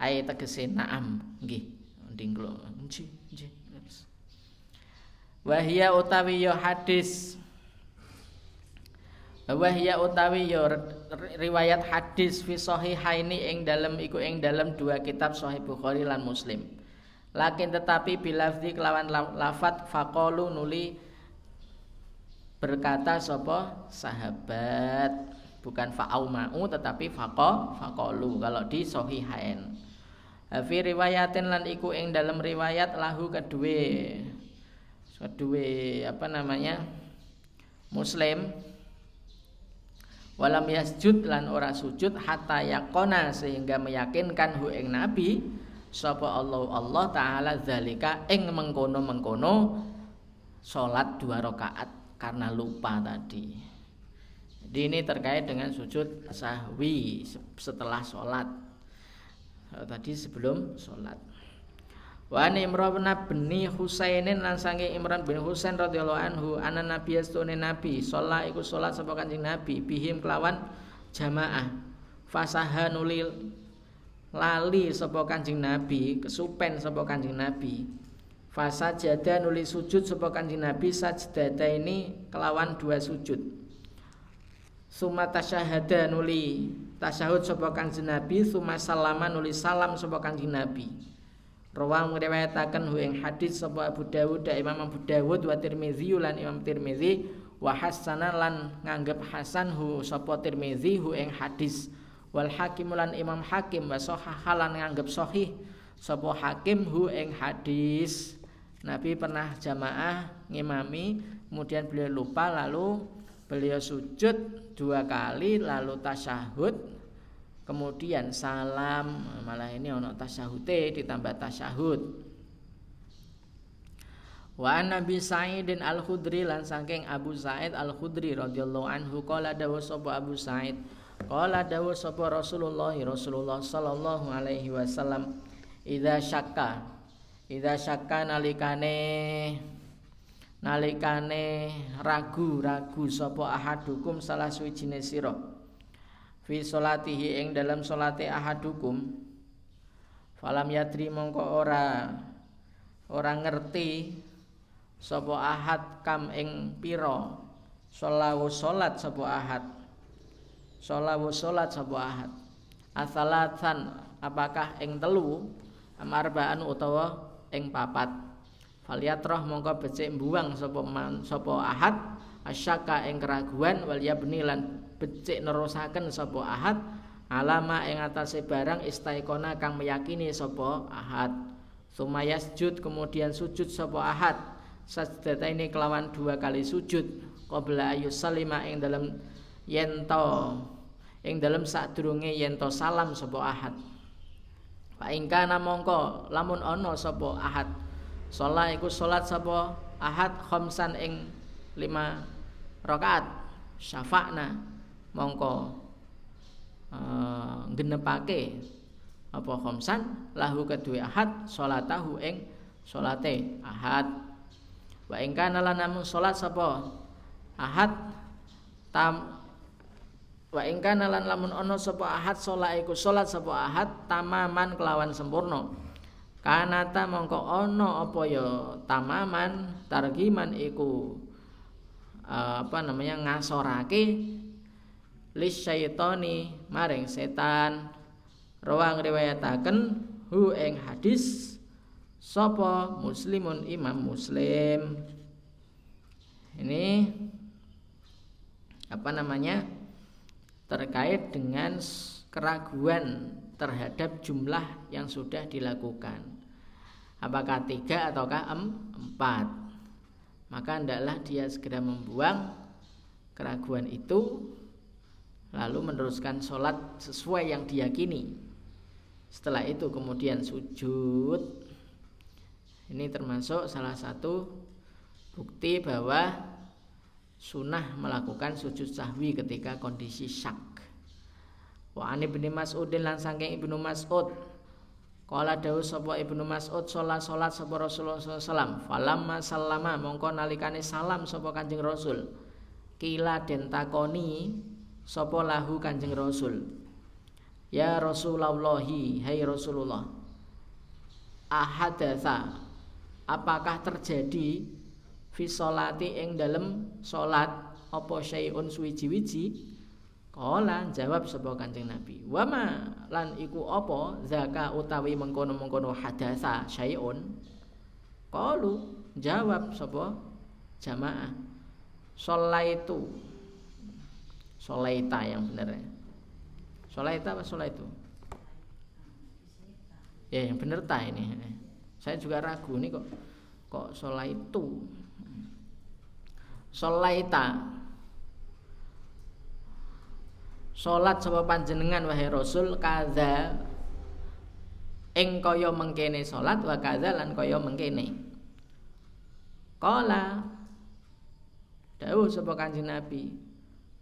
Ayat tegese naam. Nggih dinglo nji nji wahia utawi yo hadis. Wahia utawi yo riwayat hadis fi sahihaini ing dalam iku ing dalam dua kitab sahih Bukhari lan Muslim lakin tetapi bilafzi kelawan lafat faqalu nuli berkata sopo sahabat. Bukan fa'auma'u tetapi faqo faqalu. Kalau di sahihain. Fi riwayatin lan iku ing dalam riwayat lahu kedue. Kedue apa namanya? Muslim. Walam yasjud lan ora sujud hatta yakona sehingga meyakinkan hu ing nabi sapa Allah Allah taala zalika ing mengkono-mengkono salat dua rakaat karena lupa tadi. Jadi ini terkait dengan sujud sahwi setelah sholat. Tadi sebelum sholat. Wa an Imran bin Husainin lan sange Imran bin Husain radhiyallahu anhu ana nabi astune nabi sholat iku sholat sapa kanjeng nabi bihim kelawan jamaah. Fasaha nulil lali sapa kanjeng nabi kesupen sapa kanjeng nabi. Fasajada nuli sujud sapa kanjeng nabi sajdata ini kelawan dua sujud. Sumata syahada nuli tasyahud sapa kanjeng Nabi summa salama nulis salam sapa kanjeng Nabi. Rawang meriwayataken hu ing hadis sapa Abu Dawud da Imam Abu Dawud wa Tirmizi lan Imam Tirmizi wa hasana lan nganggep hasan hu sapa Tirmizi hu ing hadis wal hakim lan Imam Hakim wa sahahalan nganggep sahih sapa Hakim hu ing hadis. Nabi pernah jamaah ngimami kemudian beliau lupa lalu beliau sujud dua kali lalu tasyahud kemudian salam. Malah ini ono tasyahute ditambah tasyahud. Wa Nabi Sa'idin Al-Khudri lan saking Abu Sa'id Al-Khudri radhiyallahu anhu qala dawu sapa Abu Sa'id qala dawu sapa Rasulullah Rasulullah sallallahu alaihi wasallam idza syakka idza syakka nalikane nalikane ragu-ragu sapa ahadukum salah suwijine sira. Fi salatihi ing dalam salate ahadukum falam yadri mongko ora ora ngerti sapa ahad kam ing pira. Sholawu salat sapa ahad sholawu salat sapa ahad? Asalatan apakah ing telu amarbaan utawa ing papat? Faliatroh mongko becik buang sapa sapa ahad? Asyaka ing keraguan wal yabni lan becik nerusaken sapa ahad? Alama ing atase barang istaikona kang meyakini sapa ahad. Sumayas jud kemudian sujud sapa ahad. Sajdata ini kelawan dua kali sujud. Qabla ayu salima ing dalam yento ing dalam sadurunge yento salam sapa ahad. Pak ingkana mongko lamun ono sapa ahad. Sholat iku sholat sapa ahad khamsan ing lima rakaat. Syafa'na mongko uh, genepake apa khamsan lahu kedua ahad sholatahu ing sholate ahad. Wa ing kana lan namun ahad tam wa ing kana lan lamun ana sapa ahad salat iku salat sapa ahad tamaman kelawan sempurna. Kanata mongko ana apa ya tamaman targiman iku apa namanya ngasorake lis syaitani maring setan. Rawang riwayataken hu ing hadis sapa muslimun imam muslim. Ini apa namanya terkait dengan keraguan terhadap jumlah yang sudah dilakukan. Apakah tiga ataukah empat? Maka hendaklah dia segera membuang keraguan itu lalu meneruskan sholat sesuai yang diyakini. Setelah itu kemudian sujud. Ini termasuk salah satu bukti bahwa sunnah melakukan sujud sahwi ketika kondisi syak. Wa ani bin Mas'udin lan saking Ibnu Mas'ud. Kala dawuh sapa Ibnu Mas'ud salat salat sapa Rasulullah sallallahu falamma sallama mongko nalikane salam sapa Kanjeng Rasul. Kila den takoni sapa lahu Kanjeng Rasul. Ya Rasulullah hai Rasulullah ahadatsa apakah terjadi fi sholati ing dalem salat apa syai'un suwiji-wiji Kala jawab sapa Kanjeng Nabi wama lan iku apa zaka utawi mengkono-mengkono hadasa syai'un Kalu jawab sapa jamaah Sholaitu Solaita yang benar ya. Solaita apa Solaitu? Ya yang benar ta ini. Saya juga ragu nih kok kok Solaitu. Solaita. Salat sapa panjenengan wahai Rasul kaza ing kaya mengkene salat wa kaza lan kaya mengkene. Kala dawuh sapa Kanjeng Nabi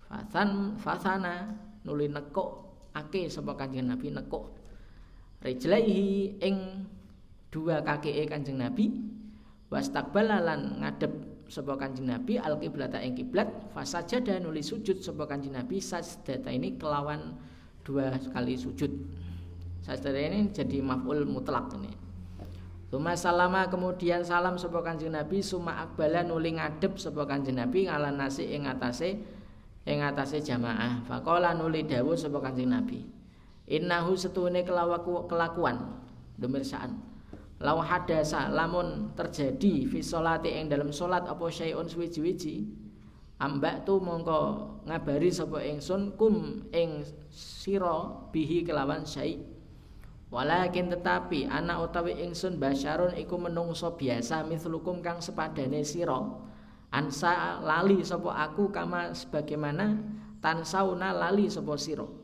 Fasan fasana nuli nekuk ake sapa Kanjeng Nabi nekuk rijlaihi ing dua kaki Kanjeng Nabi wastaqbala lan ngadep sapa Kanjeng Nabi al kiblata ing kiblat fasajada nuli sujud sapa Kanjeng Nabi sajdata ini kelawan dua kali sujud. Sajdata ini jadi maf'ul mutlak ini. Tuma salama kemudian salam sapa Kanjeng Nabi suma akbala nuli ngadep sapa Kanjeng Nabi ngalan nasi ing atase ing atase jamaah. Faqala nuli dawuh sapa Kanjeng Nabi innahu setune kelawaku kelakuan. Demirsaan law hadasa lamun terjadi fi sholati ing dalam salat apa syai'un suwiji-wiji ambak tu mongko ngabari sapa ingsun kum ing sira bihi kelawan syai' walakin tetapi anak utawi ingsun basyarun iku menungso biasa mislukum kang sepadane sira. Ansa lali sopo aku kama sebagaimana tansauna lali sopo siro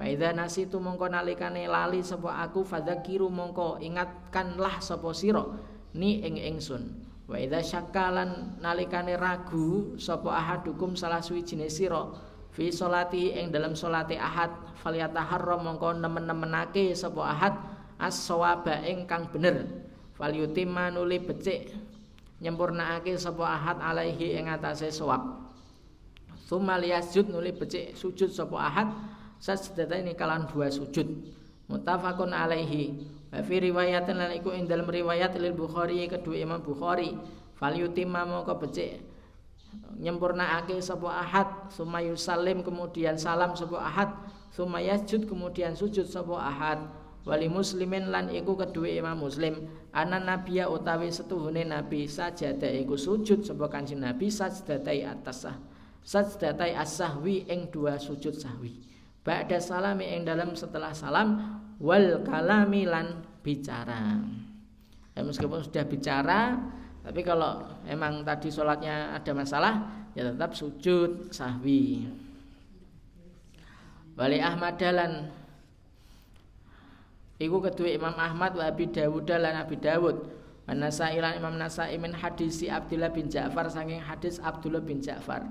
Faida nasi tu mongko nalikane lali sopo aku fadzakiru mongko ingatkanlah sopo siro ni ing ingsun. Wa idza syakkalan nalikane ragu sapa ahadukum salah suwijine sira fi salati ing dalam salate ahad falyataharram mongko nemen-nemenake sapa ahad as-sawaba ingkang bener. Falyutimma nuli becik nyempurnakake sapa ahad alaihi ing atase sawab Tsumma liyasjud nuli becik sujud sapa ahad sajdata ini kalan dua sujud. Muttafaqun alaihi. Wa fi riwayatin lan iku ing dalam riwayat lil Bukhari kedua Imam Bukhari. Fal yutimma moko becik nyempurnakake sapa ahad summa yusallim kemudian salam sapa ahad summa yasjud kemudian sujud sapa ahad. Wali muslimin lan iku kedua imam muslim. Ana nabiya utawi setuhune nabi sajada iku sujud sapa kanjeng nabi sajdatai atas sah sajdatai as-sahwi ing dua sujud sahwi ba'da salami ing dalam setelah salam wal kalami lan bicara ya, meskipun sudah bicara tapi kalau emang tadi sholatnya ada masalah ya tetap sujud sahwi wali Ahmad dalan Iku kedua Imam Ahmad wa Abi Dawud lan Abi Dawud. Nasai lan Imam Nasai min hadisi Abdullah bin Ja'far saking hadis Abdullah bin Ja'far.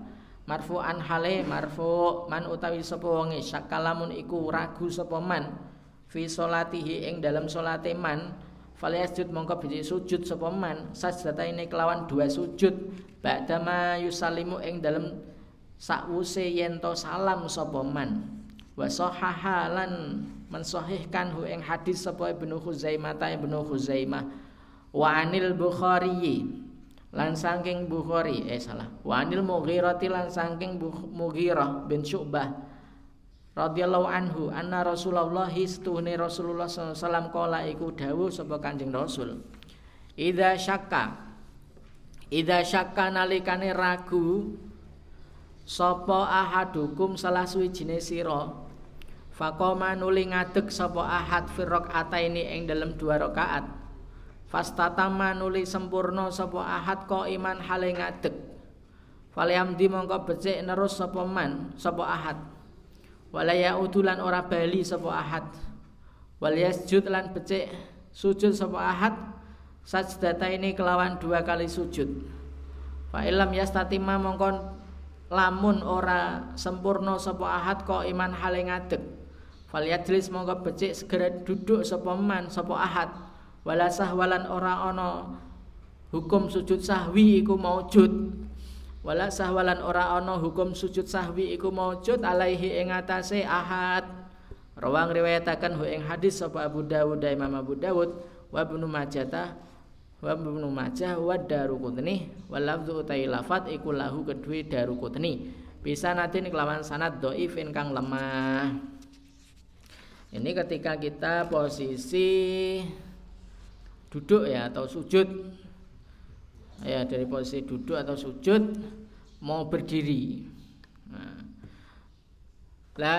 Marfu'an hale marfu man utawi sapa wonge. Syakalamun iku ragu sapa man. Fi salatihi ing dalam salate man falyasjud mongko biji sujud sapa man. Ini kelawan dua sujud. Ba'dama yusalimu ing dalem sakwuse yen to salam sapa man. Wa sahahalan mensahihkan hu ing hadis sapa Ibnu Khuzaimah ta Ibnu Khuzaimah. Wa anil Bukhari lan saking Bukhari eh salah. Wa anil Mughirah lan saking Mughirah bin Syu'bah radhiyallahu anhu anna Rasulullah istuhne Rasulullah sallallahu kala iku dawuh sapa Kanjeng Rasul. Idza syakka Idza syakka nalikane ragu sapa ahadukum salah suwijine sira faqama nuli ngadeg sapa ahad firok ataini ing dalam dua rakaat fastatama nuli sempurna sapa ahad ko iman hale ngadeg. Falyamdi mongko becik nerus sapa man sapa ahad. Walaya udulan ora bali sapa ahad. Wal yasjud lan becik sujud sapa ahad sajdata ini kelawan dua kali sujud. Fa ilam yastatima mongkon lamun ora sempurna sapa ahad kok iman hale ngadeg. Fal yajlis mongko becik segera duduk sapa man sapa ahad wala sahwalan ora ana hukum sujud sahwi iku maujud. Wala sahwalan ora ana hukum sujud sahwi iku maujud alaihi ing atase ahad. Rawang riwayataken hu ing hadis sapa Abu Dawud Imam Abu Dawud wa Ibnu Majah wa Ibnu Majah wa Daruqutni wa lafzu utai lafat iku lahu kedue Daruqutni bisa nanti kelawan sanad dhaif kang lemah. Ini ketika kita posisi duduk ya atau sujud. Ya dari posisi duduk atau sujud mau berdiri. Nah.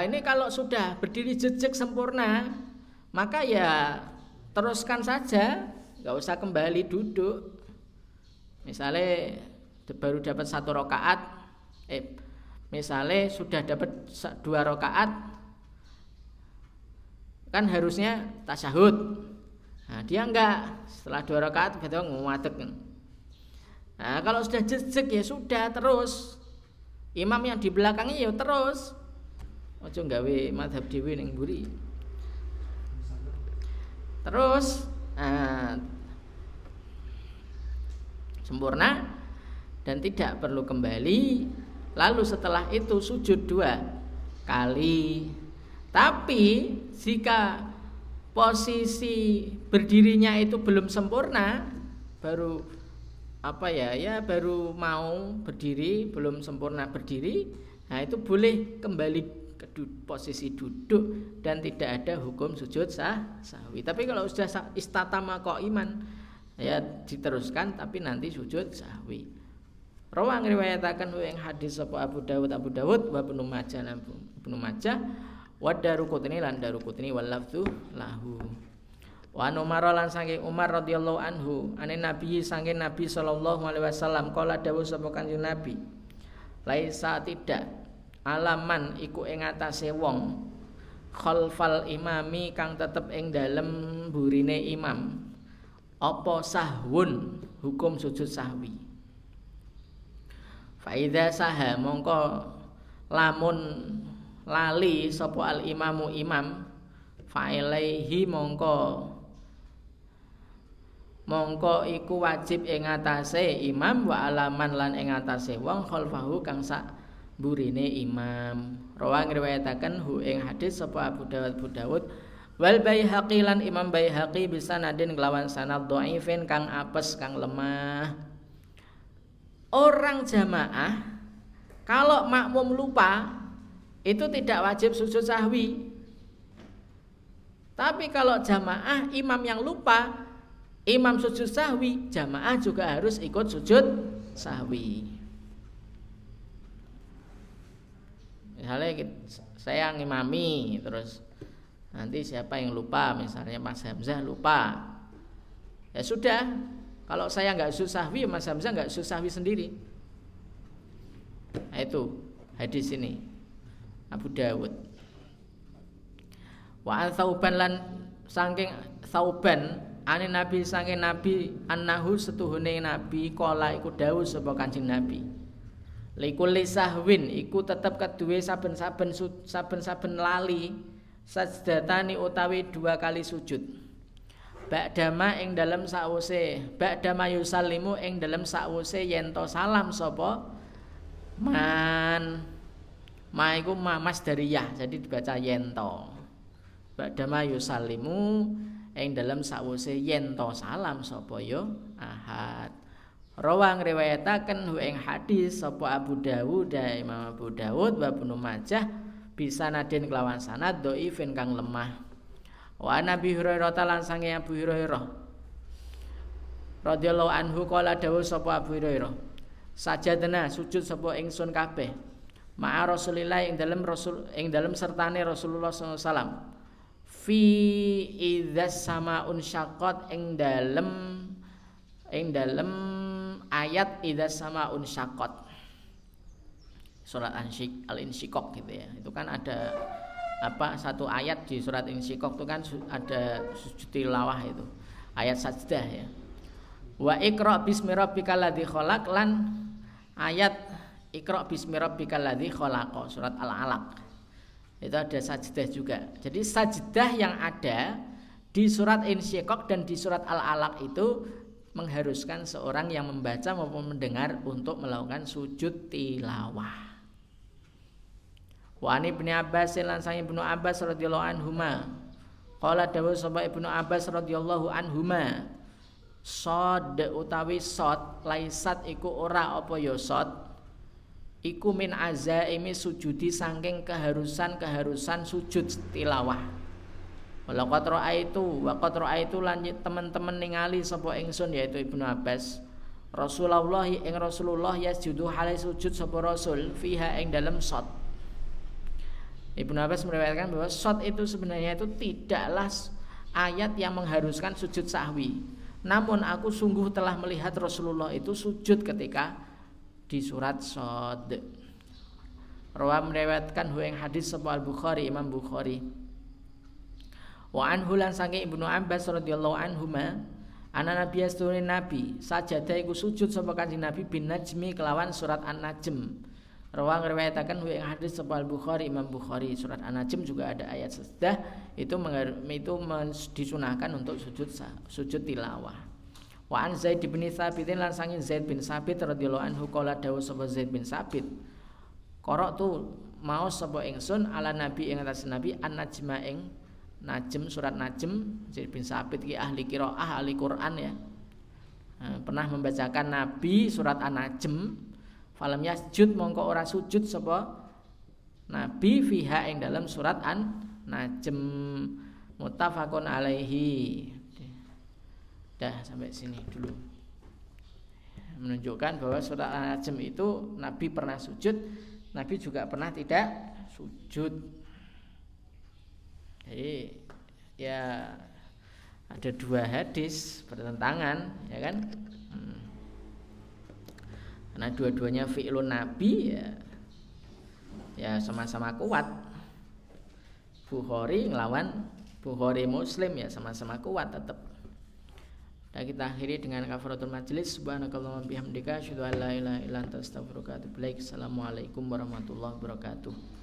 ini kalau sudah berdiri jejak sempurna maka ya teruskan saja. Nggak usah kembali duduk. Misalnya baru dapat satu rokaat eh misalnya sudah dapat dua rokaat kan harusnya tasyahud nah dia enggak setelah dua rakaat ngumatek Nah, kalau sudah jejak ya sudah terus. Imam yang di belakangnya ya terus. Ojo gawe madhab dewi ning buri. Terus nah, sempurna dan tidak perlu kembali. Lalu setelah itu sujud dua kali. Tapi jika posisi berdirinya itu belum sempurna, baru apa ya ya baru mau berdiri belum sempurna berdiri nah itu boleh kembali ke posisi duduk dan tidak ada hukum sujud sah sahwi tapi kalau sudah istatama kok iman ya diteruskan tapi nanti sujud sahwi rawang riwayatakan yang hadis apa Abu Dawud Abu Dawud wa Ibnu Majah Ibnu Majah wa Darukutni lan Darukutni wal lafzu lahu Wa Umar lan saking Umar radhiyallahu anhu, ane Nabi saking Nabi sallallahu alaihi wasallam kala dawuh sapa Kanjeng Nabi. Laisa tidak alaman iku ing atase wong khalfal imami kang tetep ing dalem burine imam. Apa sahwun hukum sujud sahwi. Faida saha mongko lamun lali sapa al imamu imam. Failaihi mongko. Mongko iku wajib ing atase imam wa alaman lan ing atase wong khalfahu kang sak burine imam. Rawang riwayataken hu ing hadis sapa Abu Dawud Abu Dawud wal Baihaqi lan Imam Baihaqi bisa nadin kelawan sanad dhaifin kang apes kang lemah. Orang jamaah kalau makmum lupa itu tidak wajib sujud sahwi. Tapi kalau jamaah imam yang lupa imam sujud sahwi, jamaah juga harus ikut sujud sahwi. Misalnya saya ngimami terus nanti siapa yang lupa misalnya Mas Hamzah lupa. Ya sudah kalau saya nggak sujud sahwi Mas Hamzah nggak sujud sahwi sendiri. Nah, itu hadis ini Abu Dawud. Wa an lan saking sauban ane nabi sange nabi annahu setuhune nabi kala iku dawuh sapa kanjeng nabi. Likulli sahwin iku tetep keduwe saben-saben saben-saben lali sajdatani utawi dua kali sujud. Ba'dama ing dalam sause Ba'dama yusallimu ing dalam sause Yento salam sopo Man Ma iku ma mas dari ya Jadi dibaca yento Ba'dama yusallimu Ing dalam sause yento salam sopo yo Ahad. Rawang riwayataken hu ing hadis sapa Abu Dawud da Imam Abu Dawud wa Ibnu Majah bisa nadin kelawan sanad dhaifin kang lemah. Wa Nabi Hurairah lan sange Abu Hurairah. Radhiyallahu anhu kala dawuh sapa Abu Hurairah sajadna sujud sapa ingsun kabeh ma'a Rasulillah ing dalem Rasul ing dalem sertane Rasulullah SAW fi idzas samaun syaqqat ing dalem ing dalem ayat idza samaun syaqat. Surat al-insyikok gitu ya. Itu kan ada apa satu ayat di surat insyikok itu kan ada sujud tilawah itu. Ayat sajdah ya. Wa ikra bismi rabbikal ladzi khalaq lan ayat ikra bismi rabbikal ladzi khalaq surat al-alaq itu ada sajdah juga jadi sajdah yang ada di surat insyikok dan di surat al-alaq itu mengharuskan seorang yang membaca maupun mendengar untuk melakukan sujud tilawah. Wa ani ibnu Abbas lan sang ibnu Abbas radhiyallahu anhuma. Qala dawuh sapa ibnu Abbas radhiyallahu anhuma. Sod utawi sod laisat iku ora apa ya sod iku min azaimi sujudi saking keharusan-keharusan sujud tilawah. Walaqad ra'aitu wa qad ra'aitu lan teman-teman ningali sapa ingsun yaitu Ibnu Abbas. Rasulullah ing Rasulullah yasjudu halai sujud sapa Rasul fiha ing dalam shot. Ibnu Abbas meriwayatkan bahwa shot itu sebenarnya itu tidaklah ayat yang mengharuskan sujud sahwi. Namun aku sungguh telah melihat Rasulullah itu sujud ketika di surat Sod. Rawa meriwayatkan hueng hadis sapa Al Bukhari Imam Bukhari. Wa anhu lan sange Ibnu Abbas radhiyallahu anhuma ana nabi asturin nabi sajadah iku sujud sapa kanjeng nabi bin najmi kelawan surat an-najm Rawang riwayatakan ing hadis sapa Al-Bukhari Imam Bukhari surat An-Najm juga ada ayat sesudah itu itu disunahkan untuk sujud sujud tilawah. Wa an Zaid bin Sabit lan sange Zaid bin Sabit radhiyallahu anhu qala dawuh sapa Zaid bin Sabit. Korok tu mau sapa ingsun ala nabi ing atas nabi an-najma ing Najem surat Najem Zaid bin Sabit ki ahli kiroah ahli Quran ya. Nah, pernah membacakan Nabi surat An-Najm falam yasjud mongko ora sujud sapa Nabi fiha ing dalam surat An-Najm muttafaqun alaihi dah sampai sini dulu. Menunjukkan bahwa surat An-Najm itu Nabi pernah sujud Nabi juga pernah tidak sujud. Jadi ya ada dua hadis bertentangan ya kan? Hmm. karena dua-duanya fi'lun nabi ya ya sama-sama kuat. Bukhari ngelawan Bukhari Muslim ya sama-sama kuat tetap dan kita akhiri dengan kafaratul majlis. Subhanakallahumma bihamdika asyhadu an la ilaha illa anta astaghfiruka wa atubu assalamualaikum warahmatullahi wabarakatuh